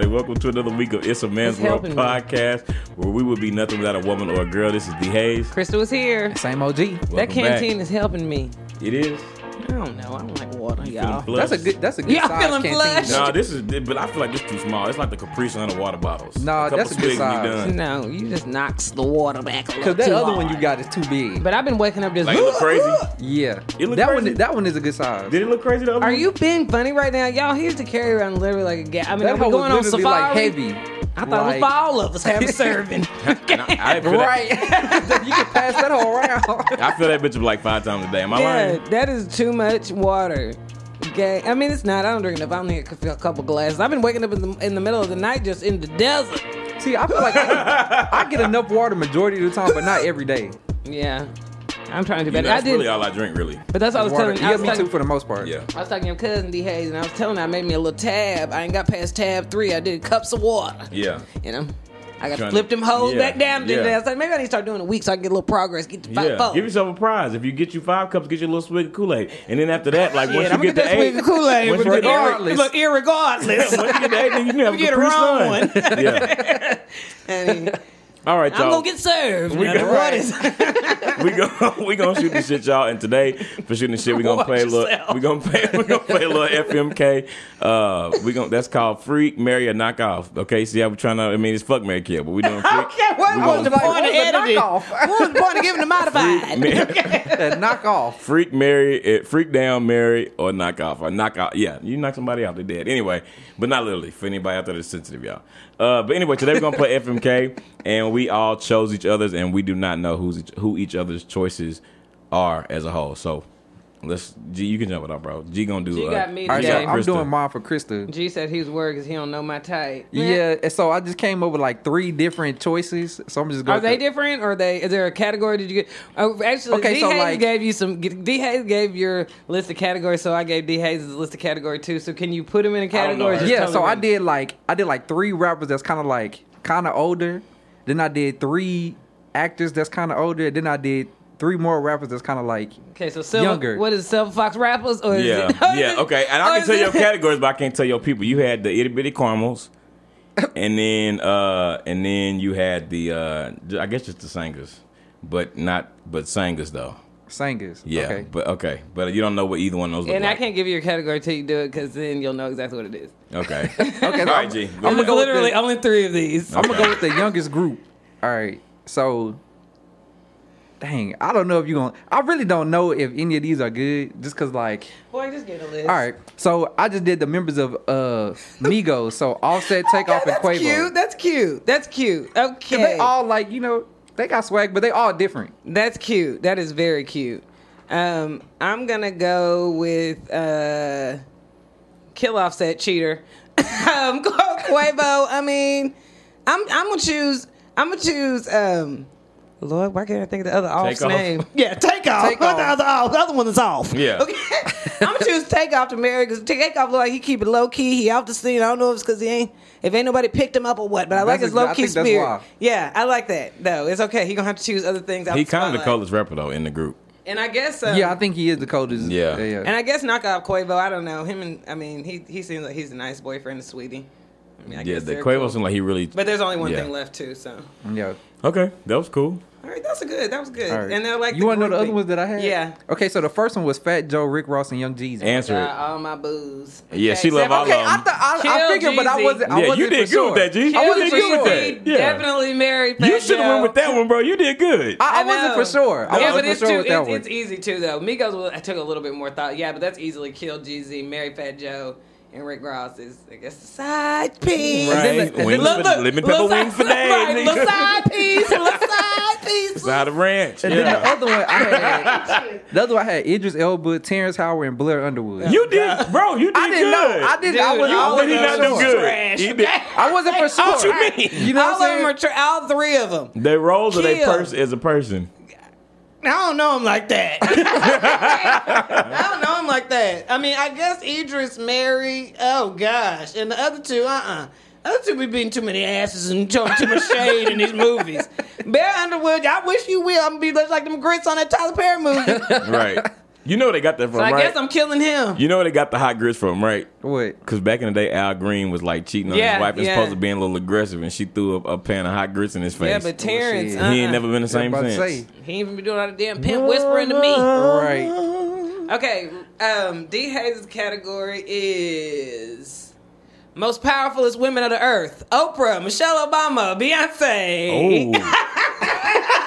everybody. Welcome to another week of It's a Man's It's World helping me. podcast, where we would be nothing without a woman or a girl. This is D Hayes. Crystal is here. Same OG. that canteen back. is helping me. It is. I don't. I don't like water, Feeling y'all. flushed? That's a good. That's a good Yeah, I'm size feeling canteen. flushed. No, this is, but I feel like this too small. It's like the Capri Sun of water bottles. Nah, couple that's a good size. you done. No, you just knocks the water back a little Because that too other one you got is too big. But I've been waking up just. Like it look crazy. yeah, It look that crazy. one. That one is a good size. Did it look crazy the other Are one? you being funny right now, y'all? He used to carry around literally like a gas. I mean, that are we going on was safari? like heavy. I thought it was for all of us have a serving. And I, I feel that, Right. you can pass that whole around. I feel that bitch up like five times a day. Am I yeah, lying? that is too much water. Okay, I mean it's not. I don't drink enough. I only need a couple glasses. I've been waking up in the in the middle of the night just in the desert. See, I feel like I, I get enough water majority of the time, but not every day. Yeah, I'm trying to do You better. know, that's I did, really all I drink, really. but that's what I was Water. telling. I Yeah, was me talking, too for the most part. Yeah. I was talking to your cousin D Hayes, and I was telling her I made me a little tab. I ain't got past tab three. I did cups of water. Yeah. You know, I got to flip them hoes yeah, back down. yeah. Yeah. I said maybe I need to start doing a week so I can get a little progress. Get to five, Yeah, four. give yourself a prize. If you get you five cups, get you a little swig of Kool Aid, and then after that, like Yeah, once I'm you gonna get get to that eight, swig of Kool Aid. once you Look, get to eight, regardless. look, irregardless. once you get to eight, then you can have a You get a Capri wrong Sun. one. yeah. And All right, y'all. I'm gonna get served. We Now, got- what is- we gonna we gonna shoot the shit, y'all. And today, for shooting the shit, we gonna Watch play a little. We gonna play. We gonna play a little FMK. Uh, we gonna that's called Freak, Marry, or Knock Off. Okay, see how we trying to. I mean, it's fuck, Marry, kill, but we doing Freak. Okay, what We was gonna- the point of what was the editing? knockoff? What was the point of giving the modified? Ma- That knock off. Freak, marry, eh, freak down, marry, or knock off, or knock out. Yeah, you knock somebody out, they're dead. Anyway, but not literally for anybody out there that's sensitive, y'all. Uh, but anyway, today we're gonna play FMK, and we all chose each other's, and we do not know who's each, who each other's choices are as a whole. So let's G, you can jump it up, bro. G gonna do. G uh, got me All right, G today. got I'm Krista. doing mine for Krista. G said he's worried because he don't know my type. Yeah, and so I just came up with like three different choices. So I'm just going. Are they different? Or are they? Is there a category? Did you get? Oh, actually, Okay, D so, Hayes like- gave you some. D Hayes gave your list of categories, so I gave D Hayes list of category too. So can you put them in a don't category? Yeah, so I did like I did like three rappers that's kind of like kind of older. Then I did three actors that's kind of older. Then I did three more rappers that's kind of like Okay, so Silver, Younger. What is Silver Fox rappers? Or is Yeah, it, or is yeah, it- okay. And I can tell it- your categories, but I can't tell your people. You had the itty bitty caramels, and then uh and then you had the uh I guess just the singers, but not but singers though. singers. Yeah, Okay. but okay, but you don't know what either one of those. Look And I like. can't give you a category till you do it, because then you'll know exactly what it is. Okay. Okay, so All right, I'm- G. I'm gonna ahead. go with literally the- only three of these. I'm gonna go with the youngest group. All right. So, dang, I don't know if you're gonna. I really don't know if any of these are good, just cause like. Boy, just get a list. All right. So I just did the members of uh Migos. So Offset, Takeoff, and That's Quavo. cute. That's cute. That's cute. Okay. They all like you know they got swag, but they all different. That's cute. That is very cute. Um, I'm gonna go with uh, Kill Offset Cheater. um, Quavo. I mean, I'm I'm gonna choose. I'm gonna choose. Um, Lord, why can't I think of the other off's Takeoff. name? Yeah, take off. Take Not the other off. The other one is off. Yeah. Okay. I'm gonna choose take off to marry because take off look like he keep it low key. He off the scene. I don't know if it's because he ain't. If ain't nobody picked him up or what, but I like That's his low key think that's spirit. why. Yeah, I like that though. It's okay. He gonna have to choose other things. Out He kind of the spotlight. coolest rapper though in the group. And I guess um, yeah, I think he is the coldest. Yeah. and I guess knock off Quavo. I don't know him and I mean he he seems like he's a nice boyfriend, a sweetie. I mean, I yeah, guess the they're Quavo cool. seemed like he really. But there's only one Yeah. thing left too. So yeah. Okay, that was cool. All right, that's a good. That was good. All right. And they're like you want to know the other ones that I had? Yeah. Okay, so the first one was Fat Joe, Rick Ross, and Young Jeezy. Answer Got it. all my booze. Yeah, she love except- all Okay, of them. thought I, I Kill figured, but I Jeezy. wasn't. I Yeah, wasn't you did for good with that, G. Kill You did good with Jeezy, that. Yeah. Definitely married. You should have Joe. went with that one, bro. You did good. I, I, I wasn't for sure. I yeah, wasn't but it's for sure too. with that It's, one. it's easy too, though. Migos, was- I took a little bit more thought. Yeah, but that's easily Kill Jeezy, Marry Fat Joe, and Rick Ross is, I guess, the side piece. Right. then the- Wings Look, for, look, lemon little pepper wings side- for days. Right, little side piece, little side piece. Side of ranch. And then the other one I had, the other one I had Idris Elba, Terrence Howard, and Blair Underwood. You did, bro. You did I didn't good. know. I didn't. I was. you I How did wasn't do sure. good? Trash. He did. I wasn't for sure. What you mean? You know all what I'm them saying? tra- all three of them. They roles or they Kill. person as a person. I don't know him like that. I don't know him like that. I mean, I guess Idris, Mary, oh gosh, and the other two, uh uh Other two be beating too many asses and showing too much shade in these movies. Blair Underwood, I wish you will. I'm gonna be just like them grits on that Tyler Perry movie. Right. You know where they got that from, So I right? guess I'm killing him. you know where they got the hot grits from, right? What? Because back in the day, Al Green was like cheating on Yeah, his wife and yeah. supposed to be a little aggressive, and she threw a, a pan of hot grits in his face. yeah, but Terrence, shit. uh-uh. he ain't never been the same About since. say. he ain't even be doing all the damn pimp whispering to me. Right. Okay, um, D Hayes' category is most powerful powerfulest women of the earth: Oprah, Michelle Obama, Beyonce. Oh,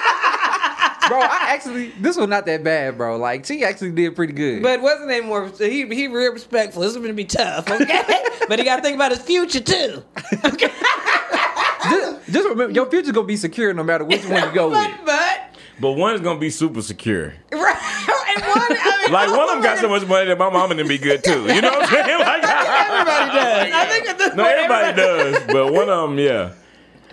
bro, I actually this was not that bad, bro. Like she actually did pretty good. But wasn't any more? He he real respectful. This is gonna be tough, okay? but he got to think about his future too. just, just remember, your future's gonna be secure no matter which one you go with. but, but but one is gonna be super secure. right, one, I mean, Like one of them got so much money that my mom and them be good too. You know what I'm saying? Like Everybody does. I think at this No, point, everybody does, but one of them, yeah.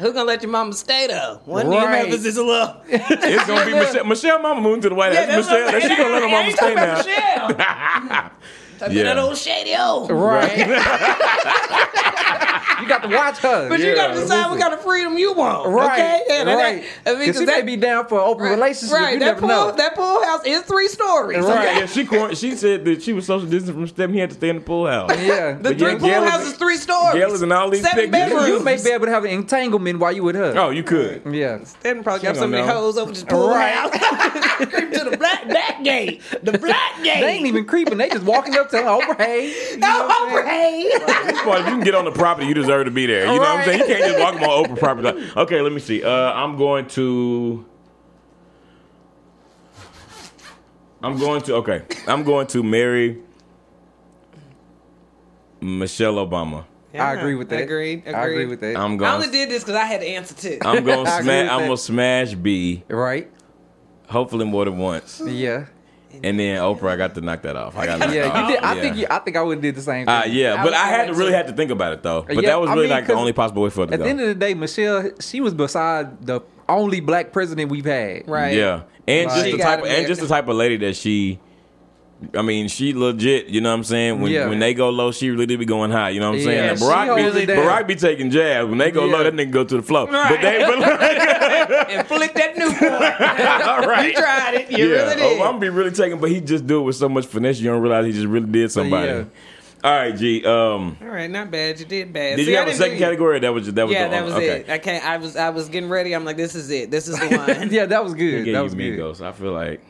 Who's gonna let your mama stay though? One of Right. Memphis is a little. It's gonna be Michelle. Michelle, mama moving to the White House. what Michelle, she gonna let her mama stay now. about Michelle. Talking Yeah. about that old shady old. Right. you got to watch her. But you gotta decide what kind of freedom you want. Right. Okay? Yeah, that- right. I mean, Because she that, may be down for an open relationship. Right, You that never pool, know. that pool house is three stories. Right. okay? Yeah, she quar- she said that she was social distant from Stephen. He had to stay in the pool house. yeah. The But three yeah, pool Gail is- houses, three stories. Gail is in all these Seven pictures. bedrooms. you may be able to have an entanglement while you with her. Oh, you could. Yeah. Then probably got She so don't many know. hoes over to the pool Right. house. Creep to the black back gate. The black gate. They ain't even creeping. They just walking up telling Oprah, hey. No, what I'm. This part, if you can get on the property, you deserve to be there. You know what I'm saying? You can't just walk on open property. Like, okay, let me see. Uh, I'm going to. I'm going to. Okay, I'm going to marry Michelle Obama. I agree with that. Agreed. Agreed. I agree with that. I'm going. I only did this because I had to answer too. I'm going to agree smash. I'm that. gonna smash B. right? Hopefully more than once. Yeah. And then Oprah, I got to knock that off. I got. to Yeah, knock you off. did. I Yeah. think you, I think I would have did the same thing. Uh, yeah, I but was I had to really had to think about it though. But Yeah, that was I really mean, like the only possible way for it to At go. the end of the day, Michelle, she was beside the only black president we've had. right. Yeah, and Like- just the type, of, and just the type of lady that she. I mean, she legit. You know what I'm saying? When Yeah. when they go low, she really be going high. You know what I'm saying? Yeah, Barack be. Barack be taking jabs. When they go low, that nigga go to the floor. But they, but like, And flick that Newport. all right. You tried it. You yeah, really did. Oh, I'm be really taking, but he just do it with so much finesse. You don't realize he just really did somebody. Yeah. All right, G. Um, All right, not bad. You did bad. did See, you have a second category? Or that was that was Yeah, that was okay. it. I can't. I was. I was getting ready. I'm like, this is it. This is the one. Yeah, that was good. That was good. Migos. I feel like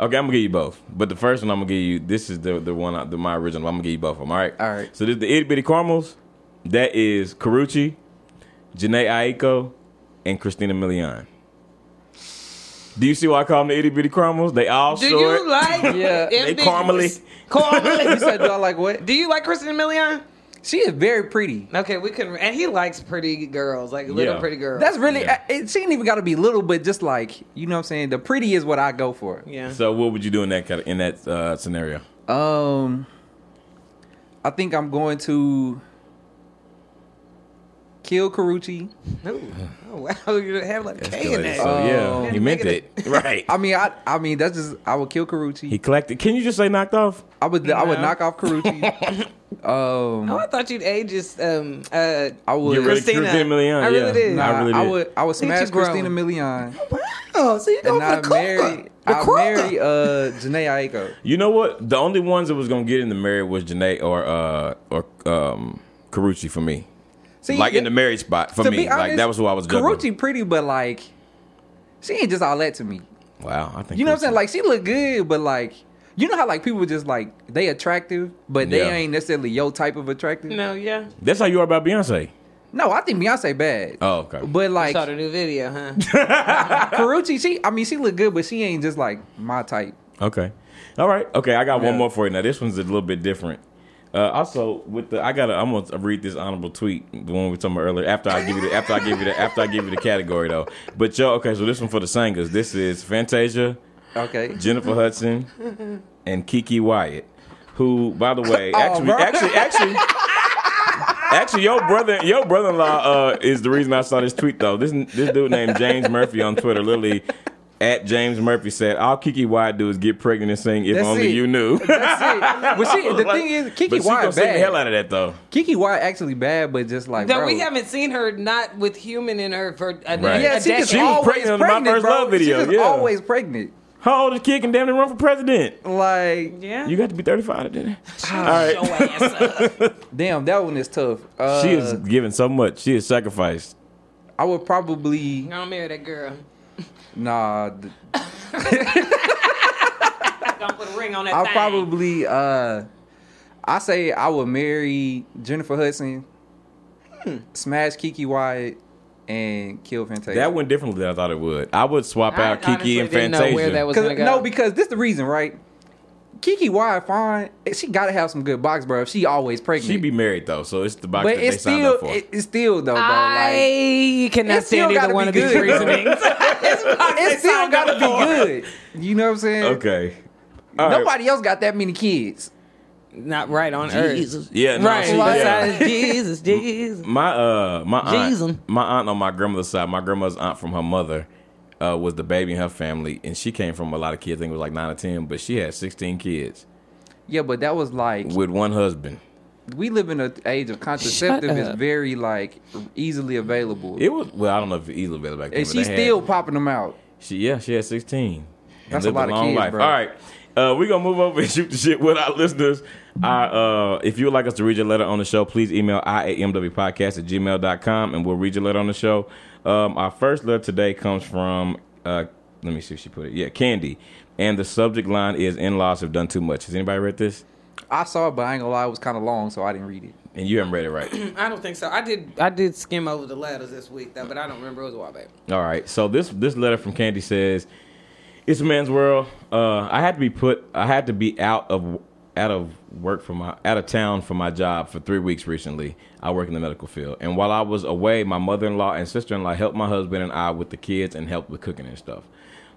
okay. I'm gonna give you both, but the first one I'm gonna give you. This is the the one, the my original. I'm gonna give you both of them. All right. All right. So this the itty bitty caramels. That is Karrueche, Jhené Aiko, and Christina Milian. Do you see why I call them the itty bitty caramels? They all Do short. you like? Yeah. they ambiguous- caramely. You said, do I like what? Do you like Christina Milian? She is very pretty. Okay, we can. And he likes pretty girls, like little Yeah. pretty girls. That's really. Yeah. It she ain't even got to be little, but just like you know, what I'm saying the pretty is what I go for. yeah. So what would you do in that kind of, in that uh, scenario? Um, I think I'm going to kill Karrueche. Ooh. Oh wow, you have like K in that. So yeah, he meant it. Right. I mean, I I mean that's just I would kill Karrueche. He collected. Can you just say knocked off? I would I would No. knock off Karrueche. um, Oh, I thought you'd age just um uh I would. Get rid of Christina. Christina Milian. I really yeah. did. Nah, I really did. would I would Think smash grown. Christina Milian Oh, so you go and for I the marry Kroger. The I Kroger. marry uh Jhené Aiko. You know what? The only ones that was gonna get in the marriage was Jhené or uh or um Karrueche for me. See, like in the marriage spot for me. be like that was who I was juggling. Karrueche pretty, but like she ain't just all that to me. Wow, I think You know what I'm saying? Like she look good, but like you know how like people just like they attractive, but they Yeah. ain't necessarily your type of attractive. No, yeah. that's how you are about Beyonce. No, I think Beyonce bad. Oh, okay. But like Saw the new video, huh? Karrueche, she I mean she look good, but she ain't just like my type. Okay. All right. Okay, I got one more for you. Now this one's a little bit different. Uh, also, with the I gotta I'm gonna read this honorable tweet, the one we were talking about earlier. After I give you the after I give you the after I give you the category though. But yo, okay, so this one for the singers. This is Fantasia, Okay. Jennifer Hudson, and Keke Wyatt. Who, by the way, Oh, actually, bro. actually, actually, actually, your brother, your brother-in-law uh, is the reason I saw this tweet though. This this dude named James Murphy on Twitter, literally. At James Murphy said, "All Keke Wyatt do is get pregnant and sing. If That's only it. you knew." That's it. But see, the Like, thing is, Keke but she gonna Wyatt sing the hell bad. out of that though. Keke Wyatt actually bad, but just like Though bro. we haven't seen her not with human in her for a, Right. Yeah, a she just She was always pregnant on my first bro. love video, She just yeah. always pregnant. How old is kid can damn near run for president? Like, Yeah. You got to be 35 to do that. All right. Your ass up. damn, that one is tough. Uh, She is giving so much. She is sacrificed. I would probably I'm gonna marry that girl. Nah. th- Don't put a ring on that I'll thing. probably uh, I say I would marry Jennifer Hudson, Hmm. smash Keke Wyatt, and kill Fantasia. That went differently than I thought it would. I would swap I out Keke honestly and didn't know Fantasia. where that was gonna go. no, because this is the reason, right? Keke Wyatt, fine. She got to have some good box, bro. She always pregnant. She be married though, so it's the box but that they it's signed still, up for. it- it's still though, bro. Like, I cannot stand either one be of these good. reasonings. it still got to be good. You know what I'm saying? okay. All right. Nobody else got that many kids. Not right on earth. Yeah, no, Right. she- Besides yeah. Jesus, Jesus. My uh, my Jesus. aunt, my aunt on my grandmother's side, my grandmother's aunt from her mother, uh, was the baby in her family, and she came from a lot of kids. I think it was like nine or ten, but she had sixteen kids Yeah, but that was like with one husband. we live in an age of contraceptive is very like easily available. It was well, I don't know if it's easily available back then. and she's they had- still popping them out. She yeah, she had sixteen. That's a lot of long kids, life. bro. All right. Uh, we're gonna move over and shoot the shit with our listeners. Our, uh, if you would like us to read your letter on the show, please email iamwpodcast at gmail.com and we'll read your letter on the show. Um, our first letter today comes from uh, let me see if she put it. Yeah, Candy. And the subject line is in laws have done too much. Has anybody read this? I saw it, but I ain't gonna lie, it was kind of long, so I didn't read it. And you haven't read it right. I don't think so. I did. I did skim over the letters this week though, but I don't remember. It was a while back. All right. So this this letter from Candy says, "It's a man's world. Uh, I had to be put. I had to be out of out of work for my out of town for my job for three weeks recently. I work in the medical field, and while I was away, my mother in law and sister in law helped my husband and I with the kids and helped with cooking and stuff.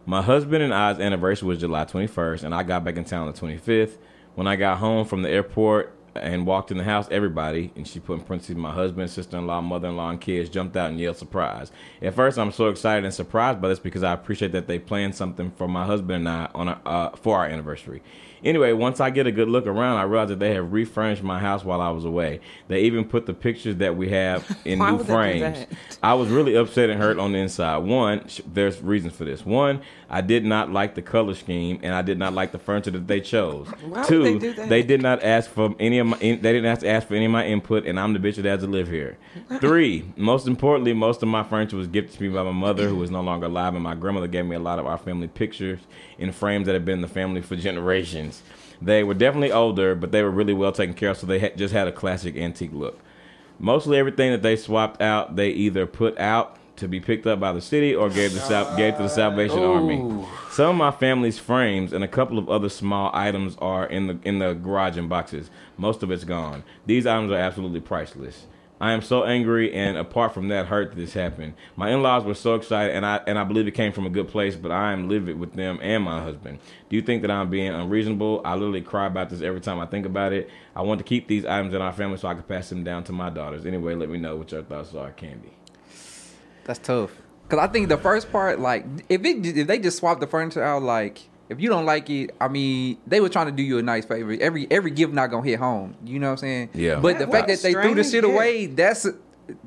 My husband and I's anniversary was July 21st, and I got back in town the 25th. When I got home from the airport and walked in the house, everybody, and she put in parentheses, my husband, sister-in-law, mother-in-law, and kids jumped out and yelled surprise. At first, I'm so excited and surprised by this because I appreciate that they planned something for my husband and I on our, uh, for our anniversary. Anyway, once I get a good look around, I realized that they have refurnished my house while I was away. They even put the pictures that we have in new would they do frames. I was really upset and hurt on the inside. One, there's reasons for this. One, I did not like the color scheme, and I did not like the furniture that they chose. Why Two, they do that? they did not ask for any of my. in- They didn't ask, to ask for any of my input, and I'm the bitch that has to live here. Three, most importantly, most of my furniture was gifted to me by my mother, who is no longer alive, and my grandmother gave me a lot of our family pictures in frames that have been in the family for generations. They were definitely older, but they were really well taken care of, so they had, just had a classic antique look. Mostly everything that they swapped out, they either put out to be picked up by the city or gave the Sal- gave to the Salvation Army. Some of my family's frames and a couple of other small items are in the in the garage in boxes. Most of it's gone. These items are absolutely priceless. I am so angry, and apart from that, hurt that this happened. My in-laws were so excited, and I and I believe it came from a good place. But I am livid with them and my husband. Do you think that I'm being unreasonable? I literally cry about this every time I think about it. I want to keep these items in our family so I can pass them down to my daughters. Anyway, let me know what your thoughts are, Candy. That's tough. Cause I think the first part, like, if it if they just swap the furniture out, like, if you don't like it, I mean, they were trying to do you a nice favor. Every every gift not gonna hit home. You know what I'm saying? Yeah. But the fact that they threw the strange shit away, that's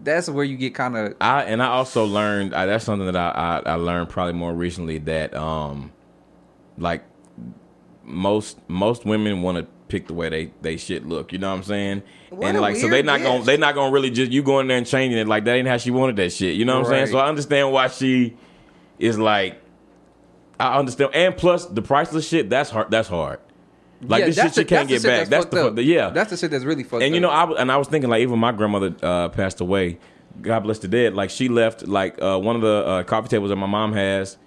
that's where you get kind of I and I also learned uh, that's something that I, I I learned probably more recently that um like most most women want to pick the way they they shit look. You know what I'm saying? What and like so they not gonna gift. they not gonna really just you go in there and changing it like that ain't how she wanted that shit. You know what I'm saying? So I understand why she is like I understand. And plus the priceless shit that's hard. That's hard. Like Yeah, this shit that's she can't that's get back. That's fucked the, yeah. That's the shit that's really fucked And you up. know, I was, and I was thinking like even my grandmother uh, passed away. God bless the dead. Like she left like uh, one of the uh, coffee tables that my mom has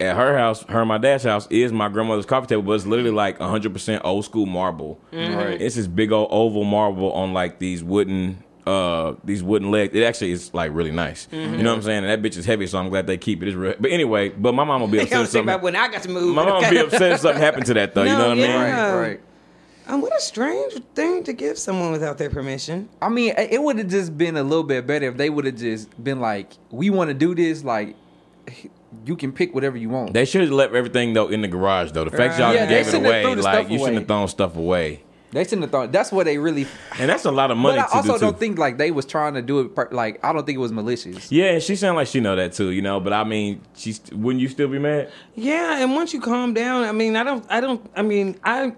at her house. Her and my dad's house is my grandmother's coffee table, but it's literally like 100 percent old school marble. Right. It's this big old oval marble on like these wooden. Uh, these wooden legs. It actually is like really nice. You know what I'm saying? And that bitch is heavy, so I'm glad they keep it. It's real. But anyway, but my mom will be upset. was if something, about when I got to move. my mom will be upset if something happened to that though. you know what I mean? yeah. right, right. Um, what a strange thing to give someone without their permission. I mean, it would have just been a little bit better if they would have just been like, "We want to do this. Like, you can pick whatever you want." They should have left everything though in the garage though. The fact y'all Yeah, gave it away, like you shouldn't have thrown stuff away. They shouldn't have thought. That's what they really. and that's a lot of money But I to also do don't too. think like they was trying to do it. Per, like I don't think it was malicious. yeah, and she sounded like she know that too, you know. But I mean, she's wouldn't you still be mad? Yeah, and once you calm down, I mean, I don't, I don't, I mean, I,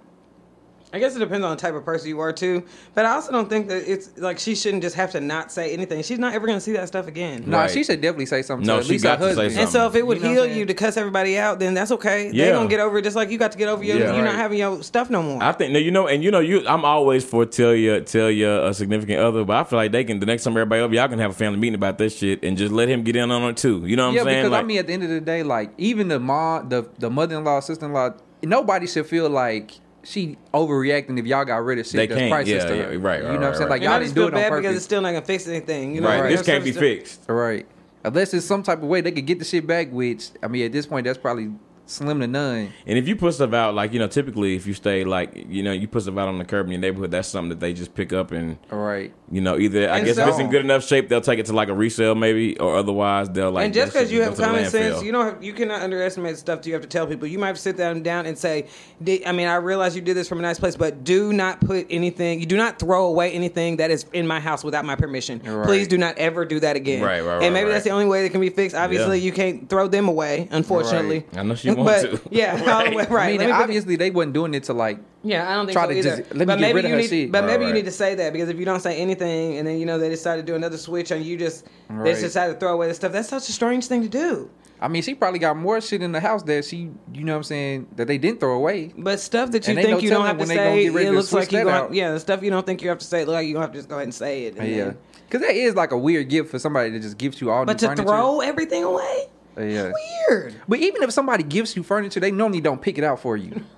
I guess it depends on the type of person you are too. But I also don't think that it's like she shouldn't just have to not say anything. She's not ever gonna see that stuff again. No, Right. she should definitely say something. No, to at she least got her to say husband. And so if it would You know heal you to cuss everybody out, then that's okay. Yeah. They gonna get over it just like you got to get over your Yeah. you not Right. having your stuff no more. I think no, you know, and you know, you I'm always for tell your tell your uh, significant other, but I feel like they can the next time everybody over, y'all can have a family meeting about this shit and just let him get in on it too. You know what yeah, I'm saying? Yeah, because Like, I mean, at the end of the day, like even the mom, the the mother in law, sister in law, nobody should feel like she overreacting if y'all got rid of shit They that's can't. priceless Yeah, to yeah, her. right, You right, know what I'm right, saying? Like y'all just didn't do feel it on bad because it's still not gonna fix anything. You know, right, Right. this can't be Still- fixed. Right. Unless it's some type of way they could get the shit back, which I mean, at this point, that's probably slim to none. And if you put stuff out, like you know, typically if you stay like you know, you put stuff out on the curb in your neighborhood, that's something that they just pick up and All right. you know, either I And guess if it's in good enough shape, they'll take it to like a resale maybe, or otherwise they'll like. and just because you have common sense, you don't have, you cannot underestimate stuff that you have to tell people. You might sit them down and say, "Di- I mean, I realize you did this from a nice place, but do not put anything. You do not throw away anything that is in my house without my permission. Right. Please do not ever do that again. Right, right, right, And maybe right. that's the only way that can be fixed. Obviously, Yeah. you can't throw them away, unfortunately. I know she wants but, to. Yeah, all the way- right. I mean, me put- obviously they wasn't doing it to like. Yeah, I don't think Try so to either. just- let me but get maybe rid of you her need, shit. but Right, maybe you need to say that because if you don't say anything and then you know they decide to do another switch and you just they Right. just decide to throw away the stuff, that's such a strange thing to do. I mean, she probably got more shit in the house that she, you know, what I'm saying, that they didn't throw away. But stuff that you And think no you don't have to when they gonna say, get ready it looks like you that going yeah, the stuff you don't think you have to say, look like you gonna have to just go ahead and say it. and Yeah, because that is like a weird gift for somebody that just gives you all. The things. But new to furniture. throw everything away, yeah. weird. But even if somebody gives you furniture, they normally don't pick it out for you.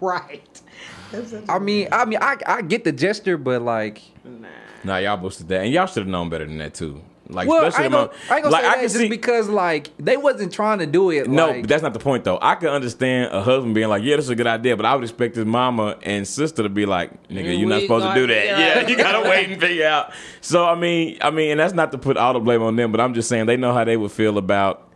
Right. That's such a- I mean, I mean, I I get the gesture, but like, nah. Nah, y'all boosted that, and y'all should have known better than that too. Like, well, I especially ain't gonna, among- I ain't gonna like say that can just see- because like they wasn't trying to do it. No, like, but that's not the point though. I can understand a husband being like, "Yeah, this is a good idea," but I would expect his mama and sister to be like, "Nigga, mm, you're not supposed to do that. Yeah, you gotta wait and figure out." So I mean, I mean, and that's not to put all the blame on them, but I'm just saying they know how they would feel about.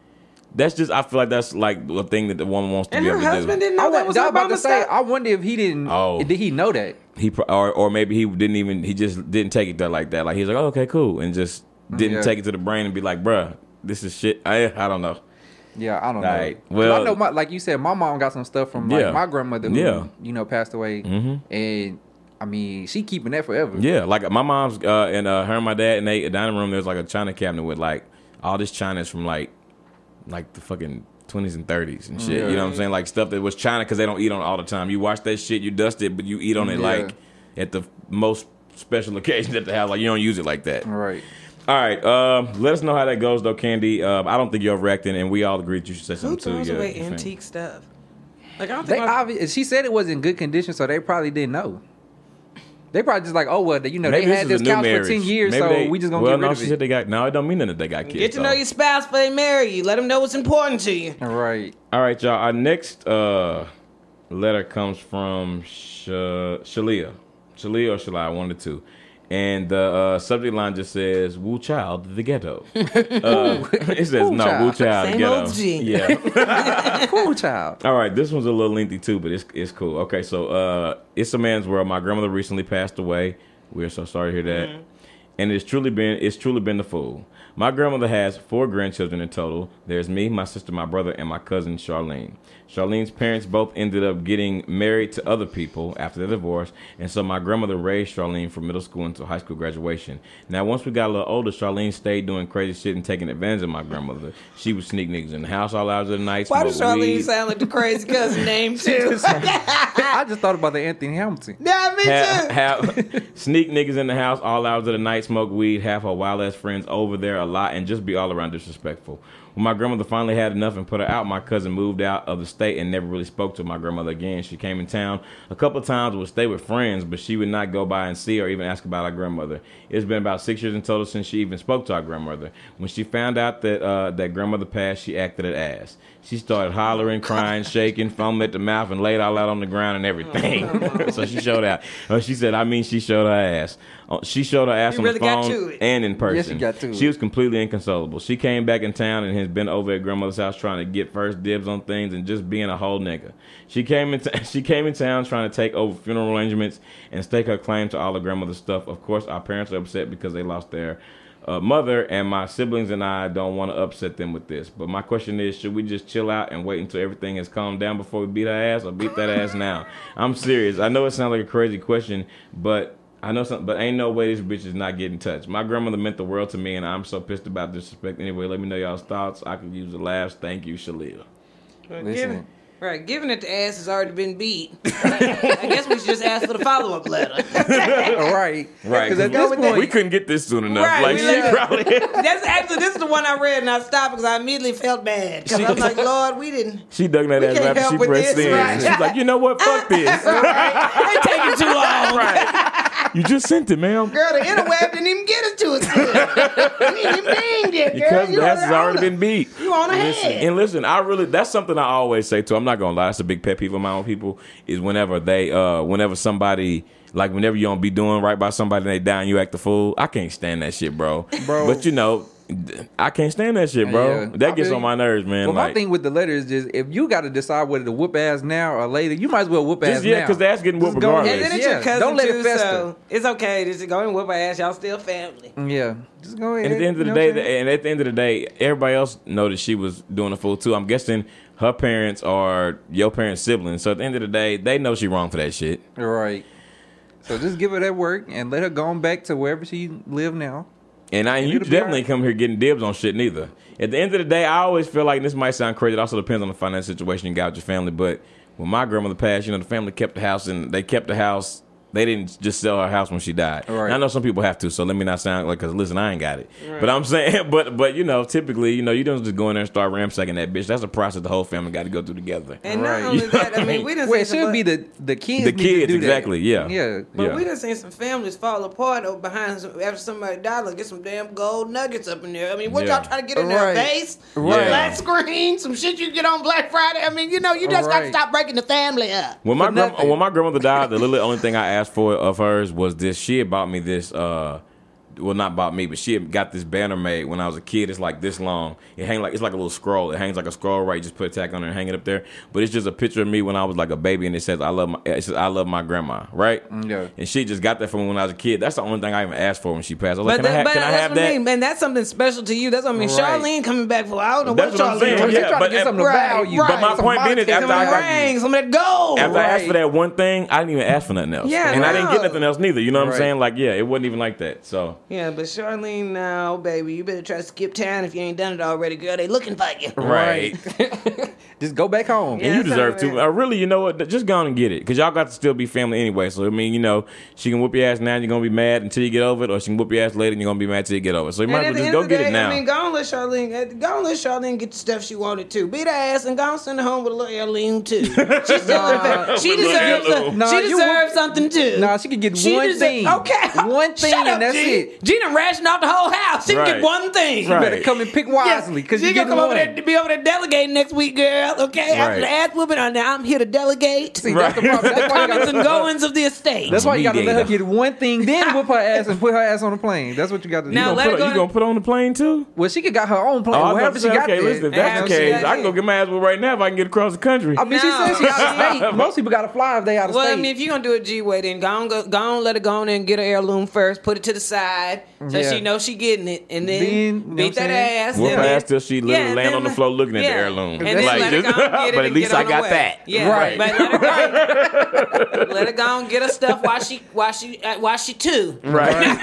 That's just I feel like that's like a thing that the woman wants to And be her able to husband do. didn't I know was, that was was about to say. stuff. I wonder if he didn't. Oh. did he know that? He pro- or or maybe he didn't even he just didn't take it there like that. Like he's like, oh, "Okay, cool," and just didn't Yeah. take it to the brain and be like, "Bruh, this is shit." I I don't know. Yeah, I don't know. Well- I know, my, like you said, my mom got some stuff from like Yeah. my grandmother, who Yeah. you know passed away, Mhm. and I mean, she keeping that forever. Yeah, like my mom's uh, and uh, her and my dad in a dining room. There's like a china cabinet with like all this china's from like like the fucking twenties and thirties and shit. You know what I'm saying? Like stuff that was china because they don't eat on it all the time. You watch that shit, you dust it, but you eat on it Yeah. like at the most special occasions at the house. Like you don't use it like that. All right. All right, um, let us know how that goes though, Candy. Uh, I don't think you're overreacting, and we all agree that you should say Who something too. throws yeah, away your antique stuff? Like I don't They think. my- obvi- she said it was in good condition, so they probably didn't know. They probably just like, oh well, you know, Maybe they had this this a new couch marriage. for ten years, Maybe so they- we just gonna well, get rid no, of she it. said they got. No, it don't mean that they got kids. Get to know though. your spouse before they marry you. Let them know what's important to you. All right. All right, y'all. Our next uh, letter comes from Sh- Shalia. Shalia or Shalia, one of the two. And the uh, subject line just says, "Wu Child the ghetto. uh, it says, Woo no, Child. Woo Child, Same the ghetto. old G. Yeah. cool child. All right, this one's a little lengthy too, but it's it's cool. Okay, so uh, it's a man's world. My grandmother recently passed away. We're so sorry to hear that. Mm-hmm. And it's truly been it's truly been the fool. My grandmother has four grandchildren in total. There's me, my sister, my brother, and my cousin Charlene. Charlene's parents both ended up getting married to other people after their divorce, and so my grandmother raised Charlene from middle school until high school graduation. Now, once we got a little older, Charlene stayed doing crazy shit and taking advantage of my grandmother. She would sneak niggas in the house all hours of the night. Why does Charlene weed. sound like the crazy cousin name too? I just thought about the Anthony Hamilton. yeah, me have, too. have sneak niggas in the house all hours of the night, smoke weed, have her wild ass friends over there a lot, and just be all around disrespectful. When my grandmother finally had enough and put her out, my cousin moved out of the state and never really spoke to my grandmother again. She came in town a couple of times, would stay with friends, but she would not go by and see or even ask about our grandmother. It's been about six years in total since she even spoke to our grandmother. When she found out that uh, that grandmother passed, she acted an ass. She started hollering, crying, shaking, foaming at the mouth, and laid all out on the ground and everything. so she showed out. Uh, she said, I mean, she showed her ass. Uh, she showed her ass You on really the got phone to it. and in person. Yes, she got to it. She was completely inconsolable. She came back in town and has been over at grandmother's house trying to get first dibs on things and just being a whole nigga. She came in. T- she came in town trying to take over funeral arrangements and stake her claim to all of grandmother's stuff. Of course, our parents are upset because they lost their uh, mother, and my siblings and I don't want to upset them with this. But my question is, should we just chill out and wait until everything has calmed down before we beat her ass, or beat that ass now? I'm serious. I know it sounds like a crazy question, but I know something, but ain't no way this bitch is not getting touched. My grandmother meant the world to me, and I'm so pissed about this disrespect. Anyway, let me know y'all's thoughts. I could use the laughs. Thank you, Shalil. Given, Listen. Right, given that the ass has already been beat, I guess we should just ask for the follow up letter. right. Right, 'Cause at 'cause this we point, couldn't get this soon enough. Right, like we she let- probably. That's actually this is the one I read and I stopped because I immediately felt bad because I was like, Lord, we didn't. She dug that ass after she pressed this, in. right. She's like, you know what? Fuck this. They taking too long. right. You just sent it, ma'am. Girl, the interweb didn't even get us to us. we ain't even dinged it, girl. Because You has already been beat. You on Listen, ahead. and listen, I really that's something I always say too. I'm not gonna lie, that's a big pet peeve of my own people is whenever they uh whenever somebody like whenever you don't be doing right by somebody and they die and you act the fool. I can't stand that shit, bro. Bro. But you know, I can't stand that shit, bro. Yeah. That I gets feel on my nerves, man. Well, like, my thing with the letter is just if you got to decide whether to whoop ass now or later, you might as well whoop ass Just, yeah, now. 'cause the ass getting Just whooped go regardless. And then it's Yeah, your cousin Don't let too, it fester. so it's okay. Just go and whoop her ass. Y'all still family. Yeah, just go ahead. And at the end of the day, what and at the end of the day, everybody else know that she was doing a fool too. I'm guessing her parents are your parents' siblings. So at the end of the day, they know she wrong for that shit. right. So just give her that work and let her go on back to wherever she live now. And I, you definitely alright. come here getting dibs on shit neither. At the end of the day, I always feel like this might sound crazy. It also depends on the financial situation you got with your family. But when my grandmother passed, you know, the family kept the house and they kept the house. They didn't just sell her house when she died. Right. And I know some people have to, so let me not sound like, because listen, I ain't got it. But I'm saying, but but you know, typically, you know, you don't just go in there and start ramsacking that bitch. That's a process the whole family got to go through together. And Right. not only You know that, what I I mean, mean? we didn't Well, it should be the the kids. The need to kids, do that. exactly, yeah. Yeah. But Yeah. we done seen some families fall apart over behind some, after somebody died. Like get some damn gold nuggets up in there. I mean, what Yeah. y'all trying to get in there? Right. Vase, Right. flat screen, some shit you get on Black Friday. I mean, you know, you just got to stop breaking the family up. When my grandma, when my grandmother died, the literally only thing I asked for of hers was this. She had bought me this. uh well, not about me, but she had got this banner made when I was a kid. It's like this long. It hang like it's like a little scroll. It hangs like a scroll, right? You just put a tack on it and hang it up there. But it's just a picture of me when I was like a baby, and it says "I love my." It says "I love my grandma," right? Mm, yeah. And she just got that from me when I was a kid. That's the only thing I even asked for when she passed. I was But, like, "Can I, ha- but can I have what I that?" mean, man. That's something special to you. That's what I mean. Right. Charlene coming back for I don't know That's what what I'm Charlene. saying. Well, doing. she's Yeah, trying but- to get something Right, of value. right. my Some point being is monetary after I Some got- rings, some of that gold. After I asked for that one thing, I didn't even ask for nothing else. Yeah, and I didn't get nothing else neither. You know what I'm saying? Like, yeah, it wasn't even like that. So Yeah, but Charlene, now, baby, you better try to skip town if you ain't done it already, girl. They looking for you. right. Just go back home. Yeah. And you deserve to. it Uh, really, you know what? Just go on and get it. Because y'all got to still be family anyway. So, I mean, you know, she can whoop your ass now and you're going to be mad until you get over it. Or she can whoop your ass later and you're going to be mad until you get over it. So, you might as well just go get day, it now. I mean, go and let Charlene, go and let Charlene get the stuff she wanted to. Beat her ass and go and send her home with a little heirloom too. She still Nah. she With a deserves, a, Nah, she deserves whoop- something too. Nah, she could get She one deser- thing. Okay, One thing, Shut and up, that's G. it. G done rationed off the whole house. She can Right. get one thing. Right. better come and pick wisely because She you gonna get come one. over there to be over there delegating next week, girl. Okay, after Right. the ass whooping, now I'm here to delegate See, that's the problem. That's why you comings and goings of the estate. that's why you gotta let her get one thing, then whip her ass and put her ass on the plane. That's what you got to do. Now, you gonna put, go you gonna put on the plane too? well, she could got her own plane. Oh, I wherever about she say, got okay, there. listen, if Yeah, that's the case, I can go get my ass whooped right now if I can get across the country. I mean, she No. said she out of state. Most people got to fly if they out of Well, state. I mean, if you're gonna do a G way, then go on, go, go on, let her go on and get her heirloom first. Put it to the side so Yeah. she knows she getting it, and then, Then, you know beat what I'm that saying? ass. Whoop and her then- ass till she literally and land then- on the floor looking at the yeah. heirloom. And then Like, let her just- go and get it but at and least get I on her got way. that. Yeah, Right. But let her go, let her go and get her stuff while she while she uh, while she two. Right.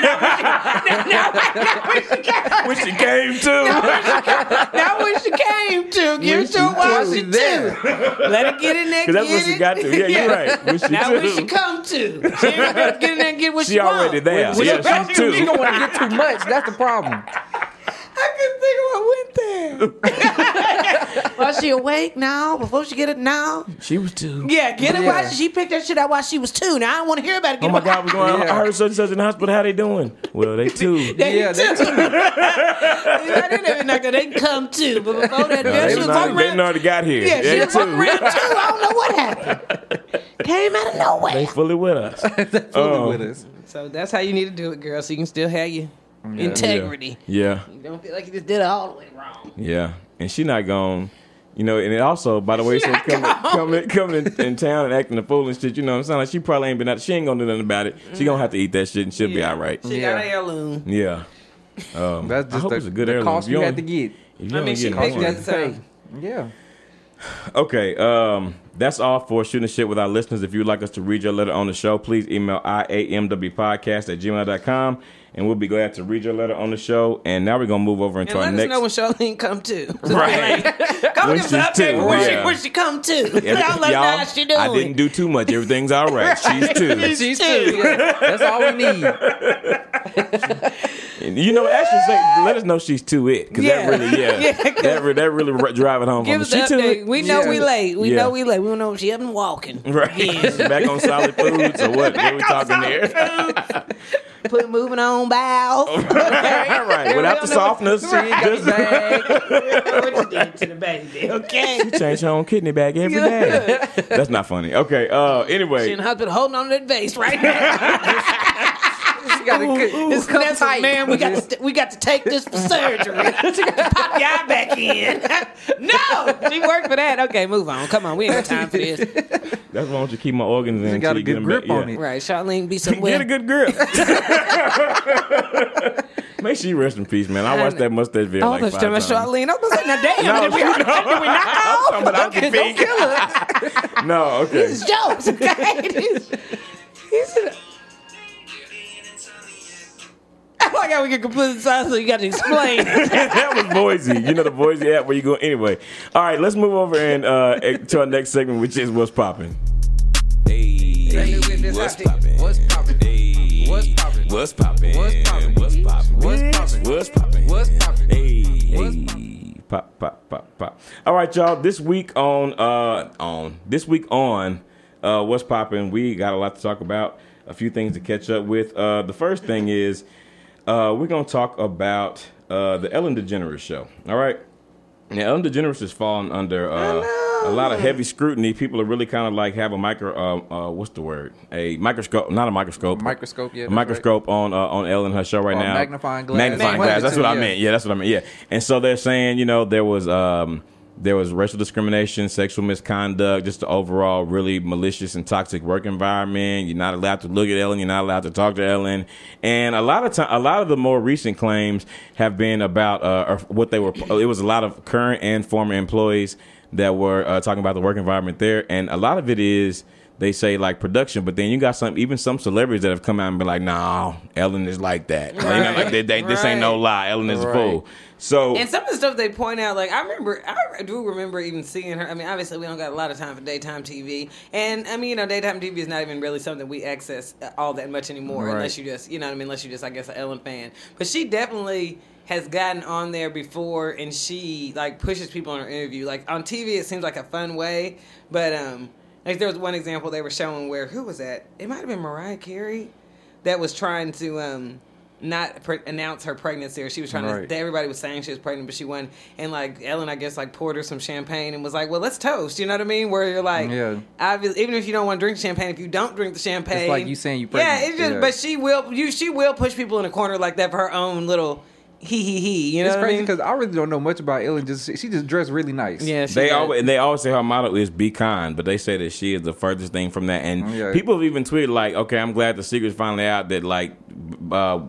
now, now when she came, when she came to. now when she came to, give When it to her she while was she there. two. Let her get in there. Because that's get what she it. got to. Yeah, you're right. When she Now when too. she come to, she ain't gonna get in there and get what she, She already want. there. When Yeah, she, she's she, two. Don't want to get too much. That's the problem. I couldn't think of what went there. Was she awake now? Before she get it now? She was two. Yeah, get it. Yeah. Why she picked that shit out while she was two? Now I don't want to hear about it. Get Oh my it- God, we going. Yeah. I heard such and such in the hospital. How they doing? Well, they two. They Yeah, two. they I didn't even know they come too, but before that, No, they, she was was already, walking they already got here. Yeah, she They was walking two. around too. I don't know what happened. came out of nowhere. They fully with us. Fully Um, with us. So that's how you need to do it, girl. So you can still have your integrity. Yeah. You don't feel like you just did it all the way wrong. Yeah, and she not gone. You know, and it also, by the way, She so coming, gone. coming, coming in, in town and acting a fool and shit. You know what I'm saying? Like she probably ain't been out. She ain't gonna do nothing about it. She gonna have to eat that shit and she'll be all right. She Yeah. got an heirloom. Yeah. Um, That's I just hope the, it's a good the heirloom. cost you you had to get. I mean, she picked that That's Yeah. Okay, um, that's all for shooting the shit with our listeners. If you'd like us to read your letter on the show, please email iamwpodcast at gmail.com and we'll be glad to read your letter on the show. And now we're gonna move over into And our let us next know when Charlene come to. Right. Come When give us an update two, for when, she, yeah. when she come to. Every- Y'all let y'all, how she doing. I didn't do too much. Everything's all right. She's two. She's two. Yeah, that's all we need. You know, actually, say, let us know she's too it because Yeah. that really, yeah, Yeah, 'cause- that, re- that really r- drive it home Give us me. the She too update. We know Yeah. we late. We Yeah. know we late. We don't know if she up and walking. Right, Yeah. back on solid foods or what? What we talking here? Put moving on bowels. All right, without the softness, She ain't got just the bag. what you did to the baby, okay? change her own kidney bag every day. That's not funny. Okay. Uh. She Anyway, in the hospital holding on to that vase right now. She got a It's cup tight. man. We got to we got to take this for surgery. Pop your eye back in. no, she worked for that. Okay, move on. Come on, we ain't got time for this. That's why I want you to keep my organs in. She got until a you get good them grip back. on Yeah. it. Right, Charlene be somewhere. Get a good grip. Make sure you rest in peace, man. I watched that mustache video Oh, like five times. about Charlene. I was gonna say, now damn, No, did we, no. did we knock I'm off? talking about Okay, don't kill us. No, okay. It's jokes, okay? Like how we get completely silent, so you got to explain. that was Boise. You know the Boise app where you go anyway. All right, let's move over and uh, to our next segment, which is what's popping. Hey, what's popping? What's poppin'? Hey, What's poppin'? What's popping? What's poppin'? What's popping? What's poppin'? What's popping? What's poppin'? Hey, What's hey. Pop, pop, pop, pop. All right, y'all. This week on uh on this week on uh what's popping? We got a lot to talk about. A few things to catch up with. Uh, the first thing is uh we're gonna talk about uh the Ellen DeGeneres show. All right. Now, Ellen DeGeneres has fallen under uh, a lot of heavy scrutiny. People are really kind of like have a micro, uh, uh, what's the word? A microscope, not a microscope. Microscope, yeah, A microscope on uh, on Ellen her show right now. magnifying glass. Magnifying of glass. That's what I meant. Yeah, that's what I meant. Yeah. And so they're saying, you know, there was um there was racial discrimination, sexual misconduct, just the overall really malicious and toxic work environment. You're not allowed to look at Ellen. You're not allowed to talk to Ellen. And a lot of time, a lot of the more recent claims have been about uh, what they were. It was a lot of current and former employees that were uh, talking about the work environment there, and a lot of it is they say like production, but then you got some even some celebrities that have come out and been like, "Nah, Ellen is like that. Like, you know, like they, they, this ain't no lie. Ellen is a fool." So And some of the stuff they point out, like I remember, I do remember even seeing her. I mean, obviously we don't got a lot of time for daytime TV, and I mean, you know, daytime TV is not even really something we access all that much anymore, Right. unless you just, you know, what I mean, unless you just, I guess, an Ellen fan. But she definitely has gotten on there before, and she like pushes people in her interview. Like on TV, it seems like a fun way, but um, like there was one example they were showing where who was that? It might have been Mariah Carey that was trying to um not pre- announce her pregnancy or she was trying Right. to everybody was saying she was pregnant but she wasn't and like ellen i guess like poured her some champagne and was like well let's toast you know what i mean where you're like Yeah. even if you don't want to drink champagne if you don't drink the champagne It's like you saying you yeah pregnant. it's just Yeah. but she will you she will push people in a corner like that for her own little hee he he. you know It's what I crazy mean? because I really don't know much about Ellen. Just she just dressed really nice. yeah she they does. always and they always say her motto is "Be kind," but they say that she is the furthest thing from that. And Yeah. people have even tweeted like, "Okay, I'm glad the secret's finally out that like." Uh,